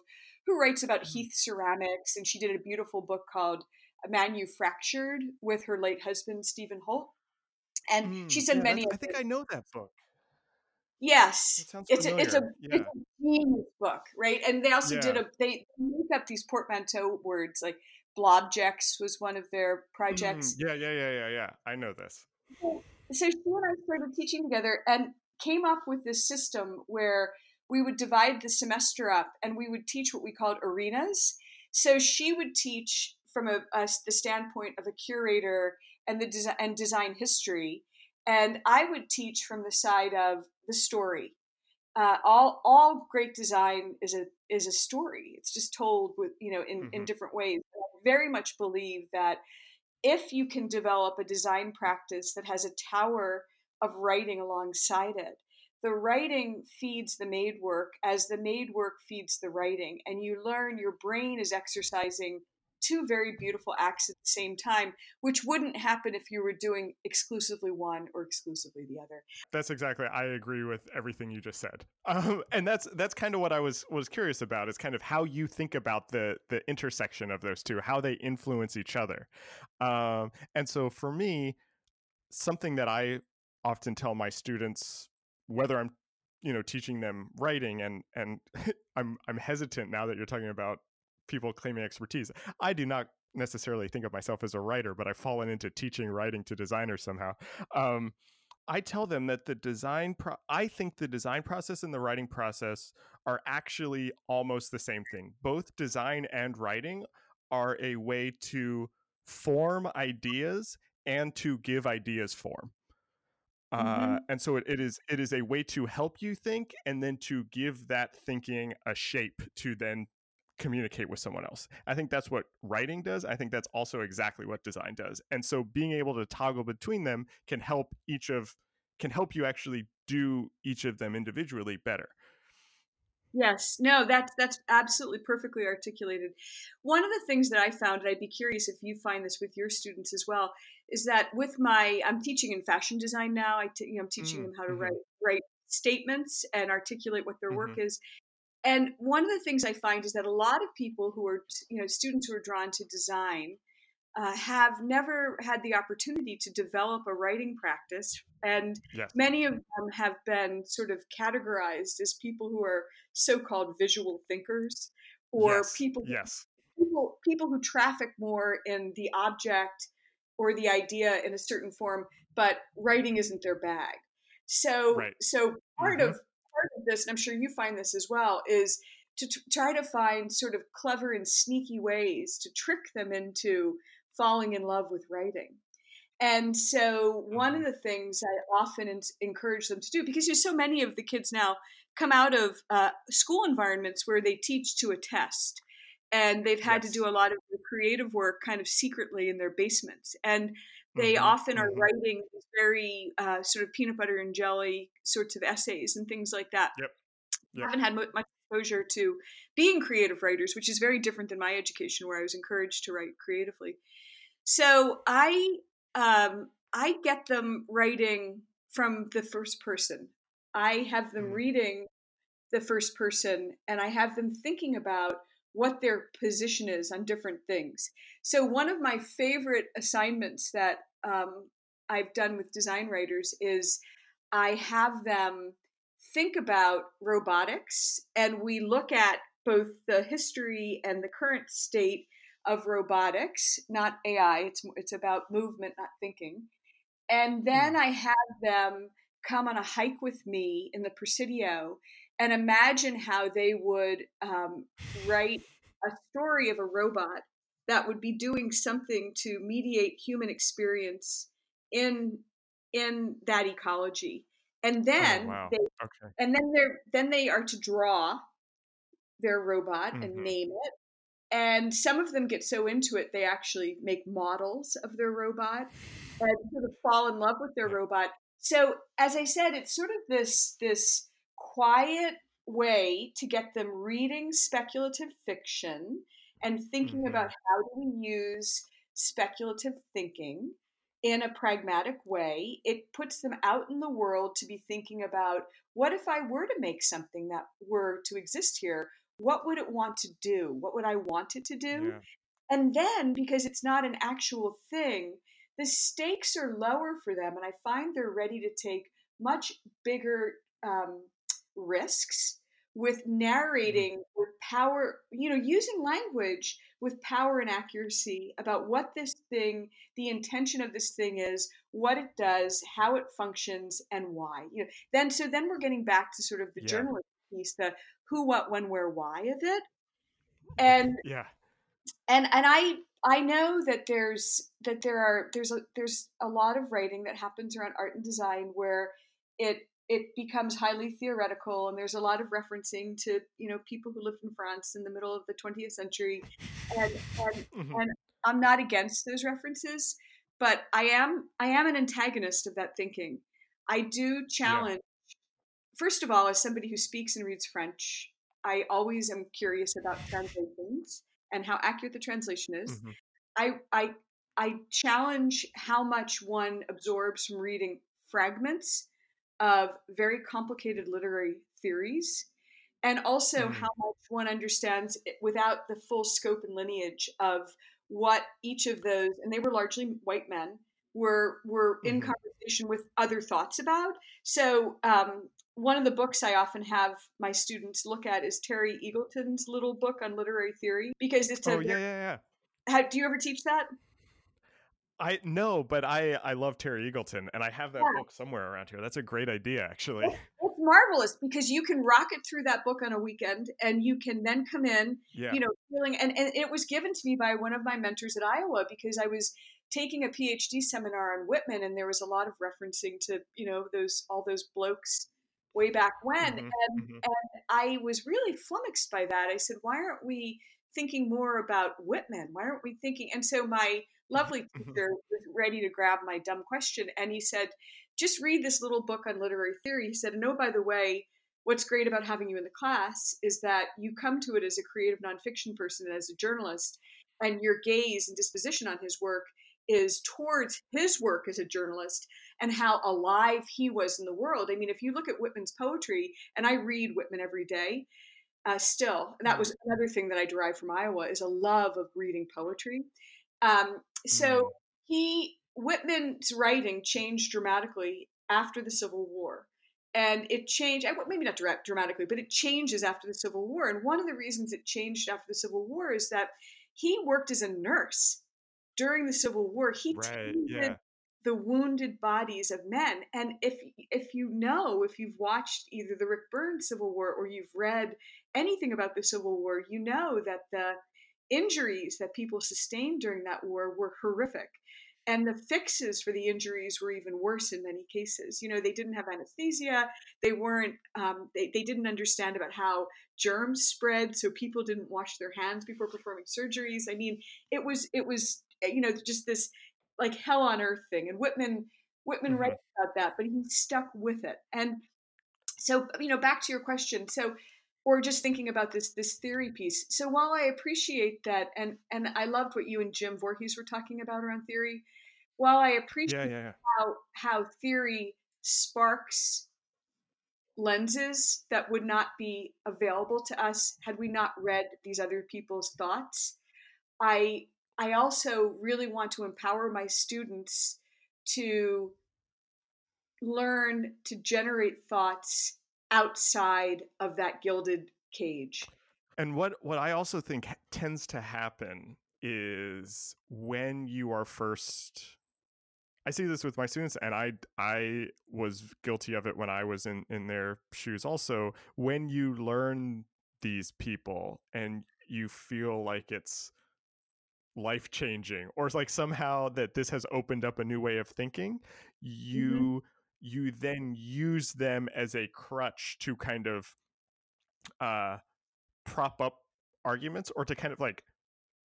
who writes about mm-hmm. Heath ceramics, and she did a beautiful book called Manufactured with her late husband Steven Holt. And mm, she's done yeah, many. I think I know that book. Yes, it's a, it's a yeah. it's a genius book, right? And they also yeah. did a they make up these portmanteau words like blobjects was one of their projects. Mm, yeah, yeah, yeah, yeah, yeah. I know this. So, so she and I started teaching together and came up with this system where we would divide the semester up and we would teach what we called arenas. So she would teach from a, a the standpoint of a curator and the design and design history, and I would teach from the side of the story. Uh, all all great design is a is a story. It's just told with you know in, mm-hmm. in different ways. I very much believe that if you can develop a design practice that has a tower of writing alongside it, the writing feeds the made work as the made work feeds the writing, and you learn your brain is exercising two very beautiful acts at the same time, which wouldn't happen if you were doing exclusively one or exclusively the other. That's exactly. I agree with everything you just said, um, and that's that's kind of what I was was curious about. Is kind of how you think about the the intersection of those two, how they influence each other, um, and so for me, something that I often tell my students, whether I'm you know teaching them writing and and I'm I'm hesitant now that you're talking about people claiming expertise. I do not necessarily think of myself as a writer, but I've fallen into teaching writing to designers somehow. Um, I tell them that the design pro- I think the design process and the writing process are actually almost the same thing. Both design and writing are a way to form ideas and to give ideas form. Uh, mm-hmm. and so it, it is it is a way to help you think and then to give that thinking a shape to then communicate with someone else. I think that's what writing does. I think that's also exactly what design does. And so being able to toggle between them can help each of can help you actually do each of them individually better. Yes, no, that's that's absolutely perfectly articulated. One of the things that I found, and I'd be curious if you find this with your students as well, is that with my I'm teaching in fashion design now. I t- you know, I'm teaching mm, them how to mm-hmm. write write statements and articulate what their mm-hmm. work is. And one of the things I find is that a lot of people who are, you know, students who are drawn to design uh, have never had the opportunity to develop a writing practice. And yes. many of them have been sort of categorized as people who are so called visual thinkers or yes. people, yes. people, people who traffic more in the object or the idea in a certain form, but writing isn't their bag. So, right. so part mm-hmm. of part of this, and I'm sure you find this as well, is to t- try to find sort of clever and sneaky ways to trick them into falling in love with writing. And so, one of mm-hmm. the things I often in- encourage them to do, because there's so many of the kids now come out of uh, school environments where they teach to a test, and they've had yes. to do a lot of the creative work kind of secretly in their basements. And they mm-hmm. often are mm-hmm. writing very uh, sort of peanut butter and jelly sorts of essays and things like that. Yep. yep. haven't had much exposure to being creative writers, which is very different than my education, where I was encouraged to write creatively. So I um, I get them writing from the first person. I have them mm. reading the first person, and I have them thinking about what their position is on different things. So, one of my favorite assignments that um, I've done with design writers is I have them think about robotics and we look at both the history and the current state of robotics, not AI, it's, it's about movement, not thinking. And then hmm. I have them come on a hike with me in the Presidio and imagine how they would um, write a story of a robot that would be doing something to mediate human experience in in that ecology and oh, then oh, wow. they okay. and then they're then they are to draw their robot mm-hmm. and name it and some of them get so into it they actually make models of their robot and sort of fall in love with their robot so as i said it's sort of this this quiet way to get them reading speculative fiction and thinking mm-hmm. about how do we use speculative thinking in a pragmatic way. It puts them out in the world to be thinking about what if I were to make something that were to exist here? What would it want to do? What would I want it to do? Yeah. And then, because it's not an actual thing, the stakes are lower for them. And I find they're ready to take much bigger um, risks with Mm-hmm. narrating with power, you know, using language with power and accuracy about what this thing, the intention of this thing is, what it does, how it functions, and why. You know, then so then we're getting back to sort of the Yeah. journalism piece, the who, what, when, where, why of it. And Yeah. and and I I know that there's that there are there's a there's a lot of writing that happens around art and design where it it becomes highly theoretical and there's a lot of referencing to you know people who lived in France in the middle of the 20th century and and, Mhm. and I'm not against those references but I am I am an antagonist of that thinking I do challenge first of all as somebody who speaks and reads French I always am curious about translations and how accurate the translation is Mhm. I I I challenge how much one absorbs from reading fragments of very complicated literary theories, and also Mm. how much one understands it without the full scope and lineage of what each of those, and they were largely white men, were were in Mhm. conversation with other thoughts about. So um, one of the books I often have my students look at is Terry Eagleton's little book on literary theory because it's a. Oh yeah, yeah, yeah. How, do you ever teach that? I know, but I I love Terry Eagleton, and I have that Yeah. book somewhere around here. That's a great idea, actually. It's marvelous because you can rocket through that book on a weekend and you can then come in, Yeah. you know, feeling and, and it was given to me by one of my mentors at Iowa because I was taking a PhD seminar on Whitman and there was a lot of referencing to, you know, those all those blokes way back when. Mhm, And mhm. and I was really flummoxed by that. I said, why aren't we thinking more about Whitman? Why aren't we thinking? And so my lovely teacher was ready to grab my dumb question, and he said, just read this little book on literary theory. He said, and oh, by the way, what's great about having you in the class is that you come to it as a creative nonfiction person and as a journalist, and your gaze and disposition on his work is towards his work as a journalist and how alive he was in the world. I mean, if you look at Whitman's poetry, and I read Whitman every day, uh, still, and that was another thing that I derived from Iowa is a love of reading poetry. Um, so Mm. he Whitman's writing changed dramatically after the Civil War, and it changed. Maybe not direct, dramatically, but it changes after the Civil War. And one of the reasons it changed after the Civil War is that he worked as a nurse during the Civil War. He Right. Yeah. the wounded bodies of men. And if if you know, if you've watched either the Rick Burns Civil War or you've read anything about the Civil War, you know that the injuries that people sustained during that war were horrific. And the fixes for the injuries were even worse in many cases. You know, they didn't have anesthesia. They weren't. Um, they they didn't understand about how germs spread, so people didn't wash their hands before performing surgeries. I mean, it was it was you know just this like hell on earth thing. And Whitman Whitman Mhm. writes about that, but he stuck with it. And so you know, back to your question. So or just thinking about this this theory piece. So while I appreciate that, and and I loved what you and Jim Voorhees were talking about around theory, while I appreciate Yeah, yeah, yeah. how how theory sparks lenses that would not be available to us had we not read these other people's thoughts, I I also really want to empower my students to learn to generate thoughts outside of that gilded cage. And what what I also think ha- tends to happen is when you are first I see this with my students and I I was guilty of it when I was in in their shoes also when you learn these people and you feel like it's life changing or it's like somehow that this has opened up a new way of thinking mm-hmm. you you then use them as a crutch to kind of uh prop up arguments or to kind of like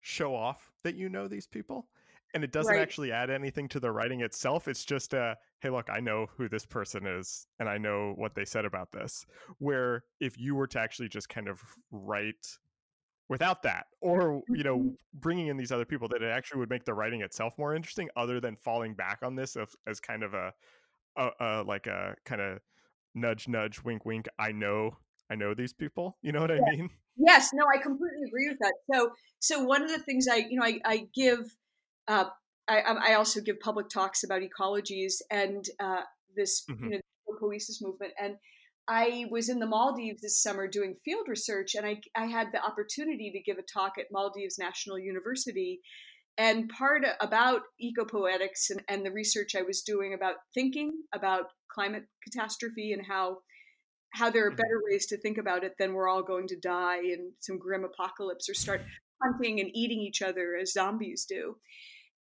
show off that you know these people and it doesn't Right. actually add anything to the writing itself it's just uh hey look i know who this person is and i know what they said about this where if you were to actually just kind of write without that or you know Mm-hmm. bringing in these other people that it actually would make the writing itself more interesting other than falling back on this as, as kind of a, a, a like a kind of nudge nudge wink wink i know i know these people you know what i mean Yes, no, I completely agree with that. So, so one of the things I, you know, I, I give, uh, I, I also give public talks about ecologies and uh, this, Mhm. you know, the Poesis movement. And I was in the Maldives this summer doing field research, and I, I had the opportunity to give a talk at Maldives National University. And part about ecopoetics and, and the research I was doing about thinking about climate catastrophe and how how there are Mhm. better ways to think about it than we're all going to die in some grim apocalypse or start hunting and eating each other as zombies do.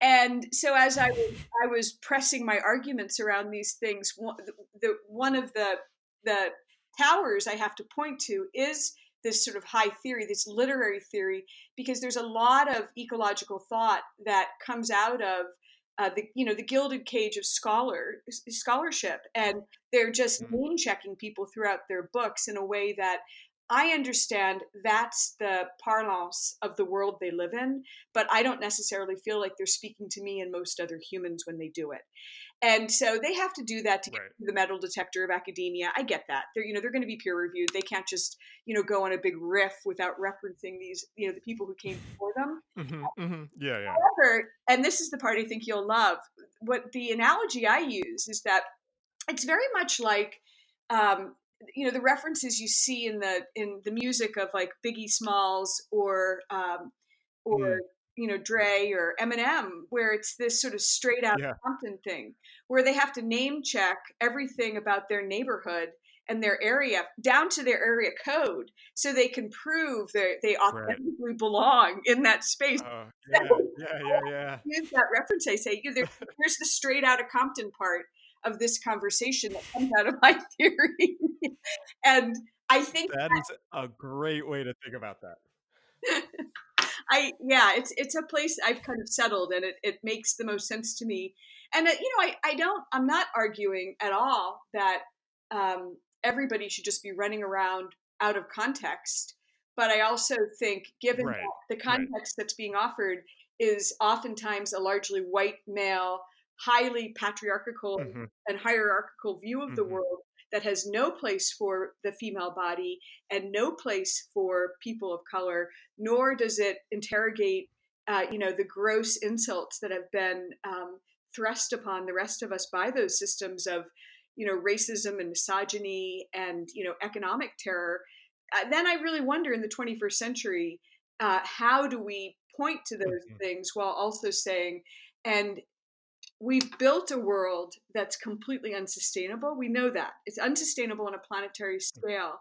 And so, as I was, I was pressing my arguments around these things, one, the, one of the the towers I have to point to is this sort of high theory, this literary theory, because there's a lot of ecological thought that comes out of uh, the you know the gilded cage of scholar scholarship, and they're just Mm. name checking people throughout their books in a way that I understand that's the parlance of the world they live in, but I don't necessarily feel like they're speaking to me and most other humans when they do it. And so they have to do that to get Right. the metal detector of academia. I get that. They're you know they're going to be peer reviewed. They can't just you know go on a big riff without referencing these you know the people who came before them. hmm hmm yeah yeah However, and this is the part I think you'll love. What the analogy I use is that it's very much like um, you know the references you see in the in the music of like Biggie Smalls or um, or Mm. You know Dre or Eminem, where it's this sort of straight out Yeah. Compton thing, where they have to name check everything about their neighborhood and their area down to their area code, so they can prove that they authentically belong in that space. Oh, yeah yeah yeah yeah Use that reference. I say, you there, here's the straight out of Compton part of this conversation that comes out of my theory, and I think that is a great way to think about that I yeah, it's it's a place I've kind of settled, and it, it makes the most sense to me. And uh, you know, I I don't I'm not arguing at all that um, everybody should just be running around out of context. But I also think, given Right, that the right. context that's being offered is oftentimes a largely white male, highly patriarchal Mhm. and hierarchical view of the Mhm. world that has no place for the female body and no place for people of color, nor does it interrogate, uh, you know, the gross insults that have been um, thrust upon the rest of us by those systems of, you know, racism and misogyny and you know economic terror. Uh, then I really wonder in the 21st century, uh, how do we point to those Mhm. things while also saying, and we've built a world that's completely unsustainable. We know that it's unsustainable on a planetary scale.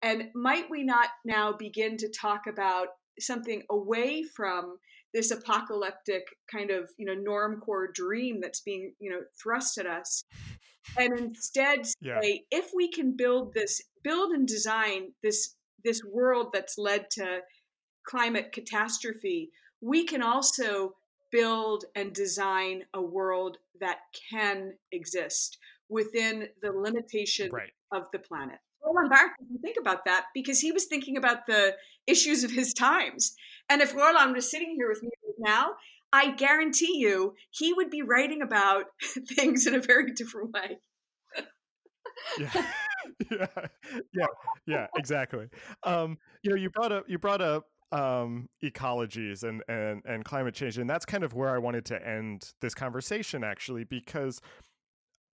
And might we not now begin to talk about something away from this apocalyptic kind of, you know, normcore dream that's being, you know, thrust at us? And instead Yeah. say, if we can build this, build and design this this world that's led to climate catastrophe, we can also build and design a world that can exist within the limitation right of the planet. Roland Barthes didn't think about that because he was thinking about the issues of his times. And if Roland was sitting here with me right now, I guarantee you he would be writing about things in a very different way. yeah yeah yeah yeah exactly um you know you brought up you brought up um ecologies and and and climate change and that's kind of where i wanted to end this conversation actually because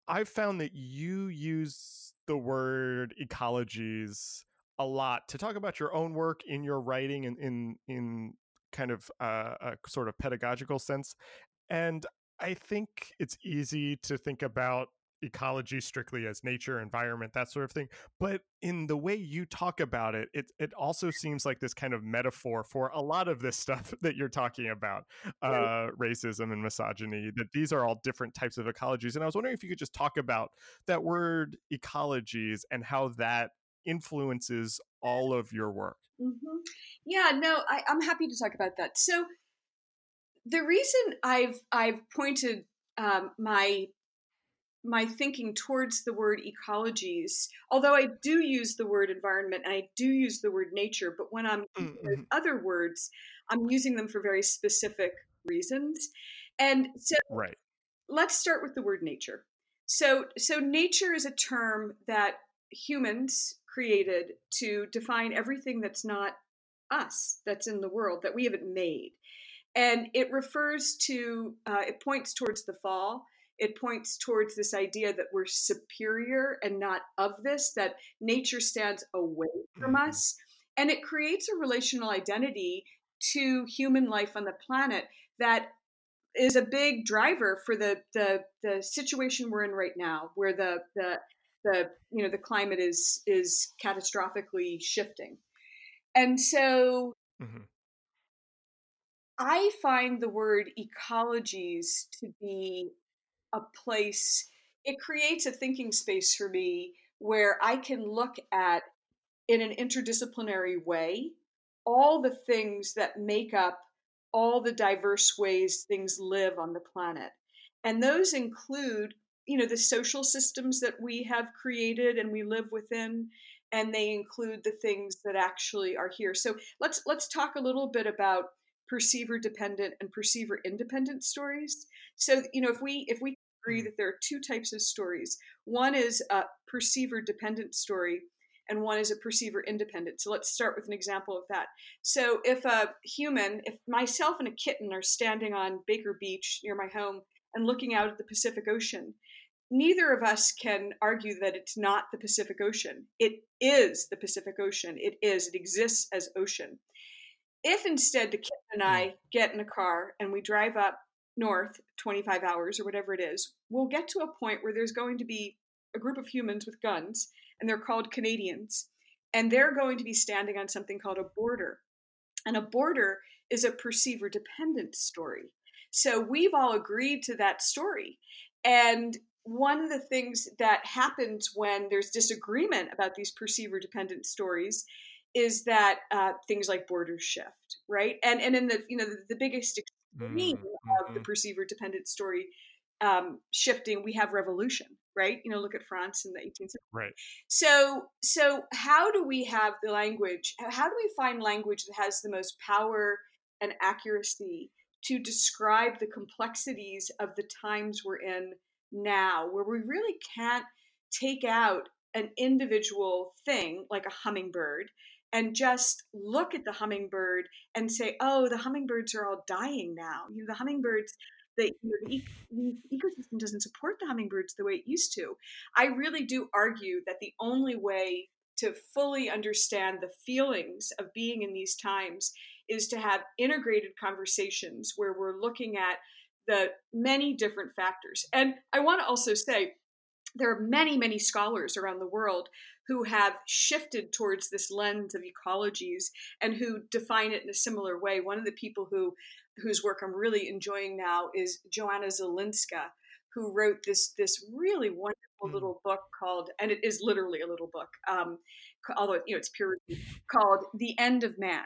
i've found that you use the word ecologies a lot to talk about your own work in your writing and in in kind of uh, a sort of pedagogical sense and i think it's easy to think about ecology strictly as nature environment that sort of thing but in the way you talk about it it it also seems like this kind of metaphor for a lot of this stuff that you're talking about uh racism and misogyny that these are all different types of ecologies and i was wondering if you could just talk about that word ecologies and how that influences all of your work Mm-hmm. Yeah, no, I, I'm happy to talk about that. So the reason I've I've pointed um, my my thinking towards the word ecologies, although I do use the word environment and I do use the word nature, but when I'm mm-hmm. other words, I'm using them for very specific reasons. And so right. let's start with the word nature. So so nature is a term that humans created to define everything that's not us, that's in the world, that we haven't made. And it refers to, uh, it points towards the fall. It points towards this idea that we're superior and not of this, that nature stands away from mm-hmm. us. And it creates a relational identity to human life on the planet that is a big driver for the the the situation we're in right now, where the the the you know the climate is is catastrophically shifting, and so mm-hmm. I find the word ecologies to be a place. It creates a thinking space for me where I can look at in an interdisciplinary way all the things that make up all the diverse ways things live on the planet. And those include, you know, the social systems that we have created and we live within, and they include the things that actually are here. So let's let's talk a little bit about perceiver dependent and perceiver independent stories. So, you know, if we if we agree mm-hmm. that there are two types of stories, one is a perceiver dependent story and one is a perceiver independent. So let's start with an example of that. So if a human, if myself and a kitten are standing on Baker Beach near my home and looking out at the Pacific Ocean, neither of us can argue that it's not the Pacific Ocean. It is the Pacific Ocean. It is, it exists as ocean. If instead the kid and hmm. I get in a car and we drive up north 25 hours or whatever it is, we'll get to a point where there's going to be a group of humans with guns and they're called Canadians. And they're going to be standing on something called a border. And a border is a perceiver dependent story. So we've all agreed to that story. And one of the things that happens when there's disagreement about these perceiver dependent stories is that uh, things like borders shift, right? And and in the you know the, the biggest extreme mm-hmm. of the perceiver dependent story um, shifting, we have revolution, right? You know, look at France in the 18th century. Right. So, so how do we have the language? How do we find language that has the most power and accuracy to describe the complexities of the times we're in now, where we really can't take out an individual thing like a hummingbird and just look at the hummingbird and say, oh, the hummingbirds are all dying now. You know, the hummingbirds the, you know, the, ecosystem doesn't support the hummingbirds the way it used to. I really do argue that the only way to fully understand the feelings of being in these times is to have integrated conversations where we're looking at the many different factors. And I want to also say there are many, many scholars around the world who have shifted towards this lens of ecologies and who define it in a similar way. One of the people who whose work I'm really enjoying now is Joanna Zylinska, who wrote this this really wonderful mm. little book called, and it is literally a little book, um, although you know it's peer called "The End of Man,"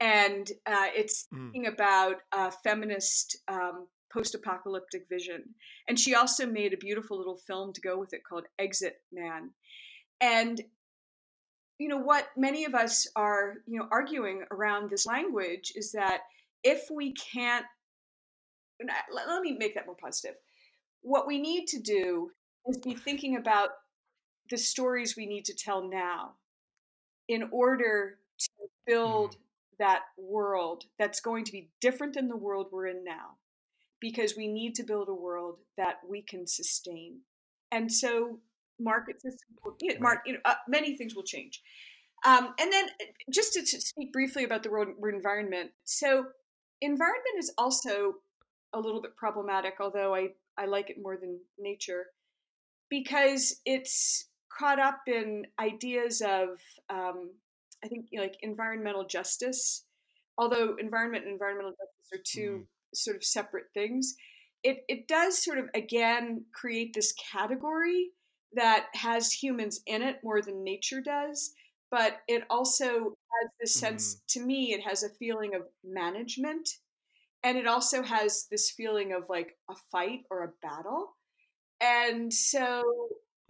and uh, it's mm. thinking about a feminist um, post-apocalyptic vision. And she also made a beautiful little film to go with it called "Exit Man," and you know what many of us are you know arguing around this language is that if we can't, let me make that more positive. What we need to do is be thinking about the stories we need to tell now in order to build mm. that world that's going to be different than the world we're in now because we need to build a world that we can sustain and so market systems you know, mark, you know, uh, many things will change um, and then uh, just to, to, speak briefly about the word environment so environment is also a little bit problematic, although I, I like it more than nature, because it's caught up in ideas of, um, I think, you know, like environmental justice. Although environment and environmental justice are 2 mm. Sort of separate things, it, it does sort of again create this category that has humans in it more than nature does but it also has this sense mm. to me it has a feeling of management and it also has this feeling of like a fight or a battle And so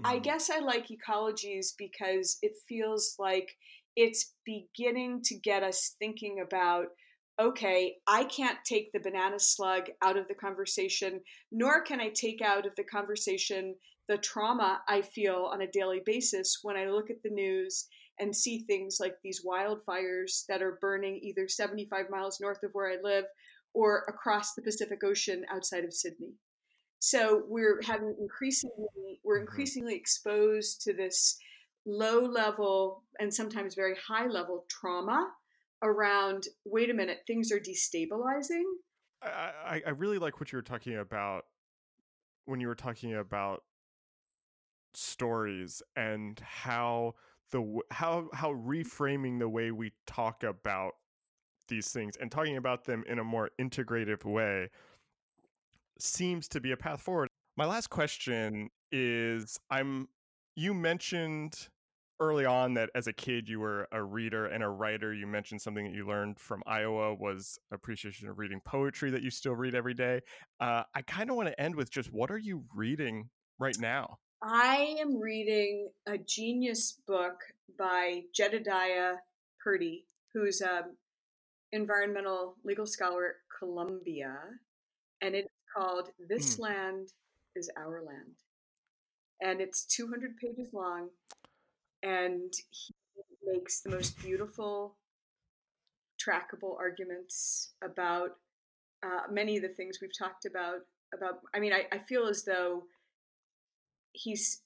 mm-hmm. I guess I like ecologies because it feels like it's beginning to get us thinking about okay, I can't take the banana slug out of the conversation, nor can I take out of the conversation the trauma I feel on a daily basis when I look at the news and see things like these wildfires that are burning either 75 miles north of where I live or across the Pacific Ocean outside of Sydney. So we're having increasingly we're mm-hmm. increasingly exposed to this low level and sometimes very high level trauma around wait a minute things are destabilizing I, I really like what you were talking about when you were talking about stories and how the how how reframing the way we talk about these things and talking about them in a more integrative way seems to be a path forward. My last question is I'm you mentioned early on that as a kid you were a reader and a writer. You mentioned something that you learned from Iowa was appreciation of reading poetry that you still read every day. Uh, I kind of want to end with just what are you reading right now? I am reading a genius book by Jedediah Purdy, who's an environmental legal scholar at Columbia, and it's called "This mm. Land Is Our Land," and it's 200 pages long and he makes the most beautiful trackable arguments about uh, many of the things we've talked about about i mean I, I feel as though he's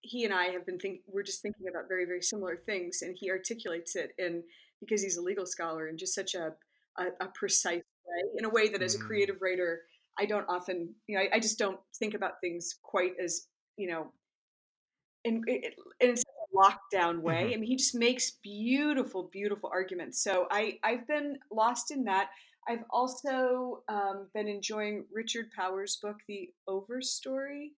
he and i have been thinking we're just thinking about very very similar things and he articulates it in because he's a legal scholar in just such a a, a precise way in a way that as a mm. creative writer i don't often you know I, I just don't think about things quite as you know in, in, in lockdown way. Mm-hmm. I mean, he just makes beautiful, beautiful arguments. So I, I've been lost in that. I've also um, been enjoying Richard Powers' book, The Overstory,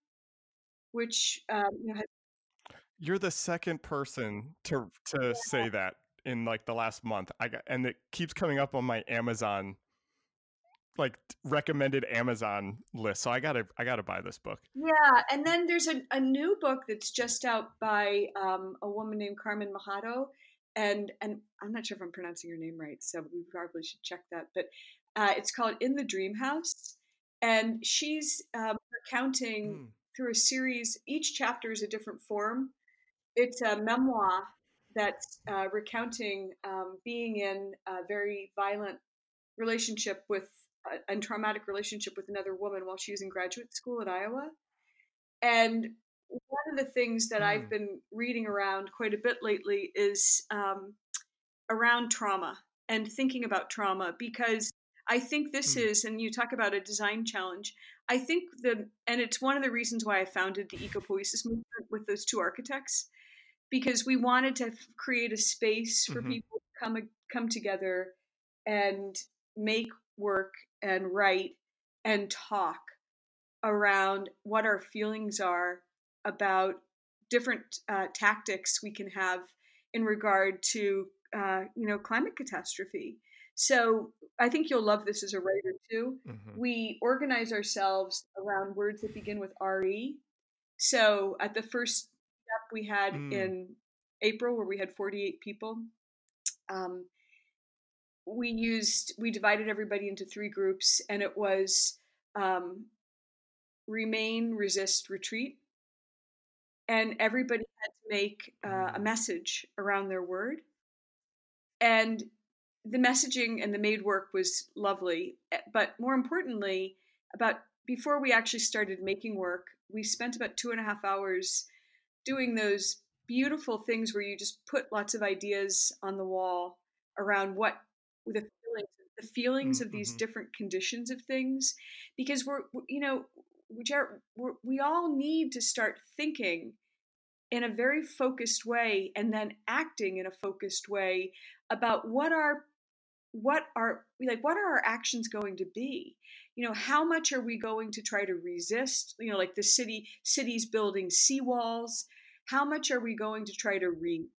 which um, you know, has- you're the second person to to yeah. say that in like the last month. I got, and it keeps coming up on my Amazon like recommended Amazon list. So I gotta I gotta buy this book. Yeah, and then there's a, a new book that's just out by um, a woman named Carmen Machado, and and I'm not sure if I'm pronouncing her name right, so we probably should check that. But uh, it's called In the Dream House, and she's um, recounting mm. through a series. Each chapter is a different form. It's a memoir that's uh, recounting um, being in a very violent relationship with a, a traumatic relationship with another woman while she was in graduate school at Iowa. And one of the things that mm. I've been reading around quite a bit lately is um, around trauma and thinking about trauma because I think this mm. is, and you talk about a design challenge. I think the, and it's one of the reasons why I founded the ecopoiesis movement with those two architects, because we wanted to create a space for mm-hmm. people to come come together and make work and write and talk around what our feelings are about different uh, tactics we can have in regard to uh, you know climate catastrophe so i think you'll love this as a writer too mm-hmm. we organize ourselves around words that begin with re so at the first step we had mm. in april where we had 48 people um, we used we divided everybody into three groups and it was um, remain resist retreat and everybody had to make uh, a mm. message around their word and the messaging and the made work was lovely eh, but more importantly about before we actually started making work we spent about two and a half hours doing those beautiful things where you just put lots of ideas on the wall around what the feelings, the feelings mm-hmm. of these mm-hmm. different conditions of things, because we're, you know, we're, we all need to start thinking in a very focused way and then acting in a focused way about what are what are like what are our actions going to be you know how much are we going to try to resist you know like the city cities building seawalls how much are we going to try to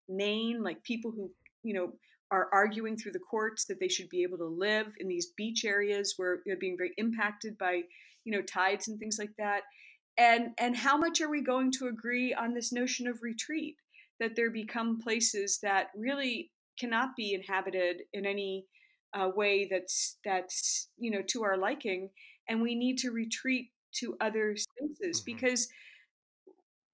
remain like people who you know are arguing through the courts that they should be able to live in these beach areas where they're being very impacted by you know tides and things like that and and how much are we going to agree on this notion of retreat that there become places that really cannot be inhabited in any uh, way that's that's you know to our liking and we need to retreat to other spaces mm-hmm. because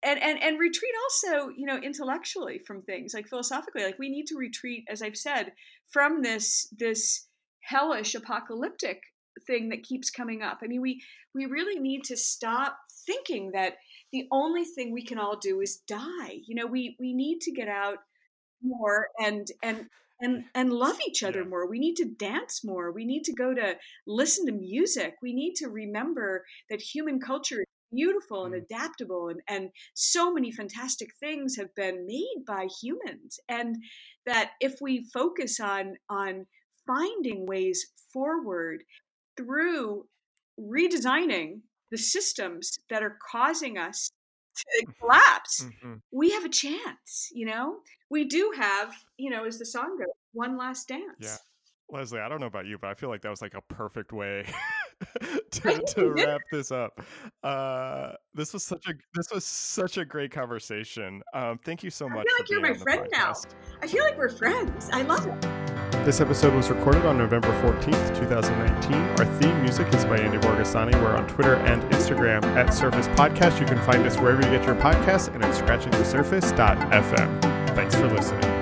and, and and retreat also you know intellectually from things like philosophically like we need to retreat as i've said from this this hellish apocalyptic thing that keeps coming up. I mean we we really need to stop thinking that the only thing we can all do is die. You know we we need to get out more and and and and love each other yeah. more. We need to dance more. We need to go to listen to music. We need to remember that human culture is beautiful and mm. adaptable and and so many fantastic things have been made by humans and that if we focus on on finding ways forward through redesigning the systems that are causing us to collapse, mm-hmm. we have a chance, you know? We do have, you know, as the song goes, one last dance. Yeah. Leslie, I don't know about you, but I feel like that was like a perfect way to, to wrap this up. Uh, this was such a this was such a great conversation. Um, thank you so much. I feel like you're my friend now. I feel like we're friends. I love it. This episode was recorded on November 14th, 2019. Our theme music is by Andy Borgasani. We're on Twitter and Instagram at Surface Podcast. You can find us wherever you get your podcasts and at scratchingthesurface.fm. Thanks for listening.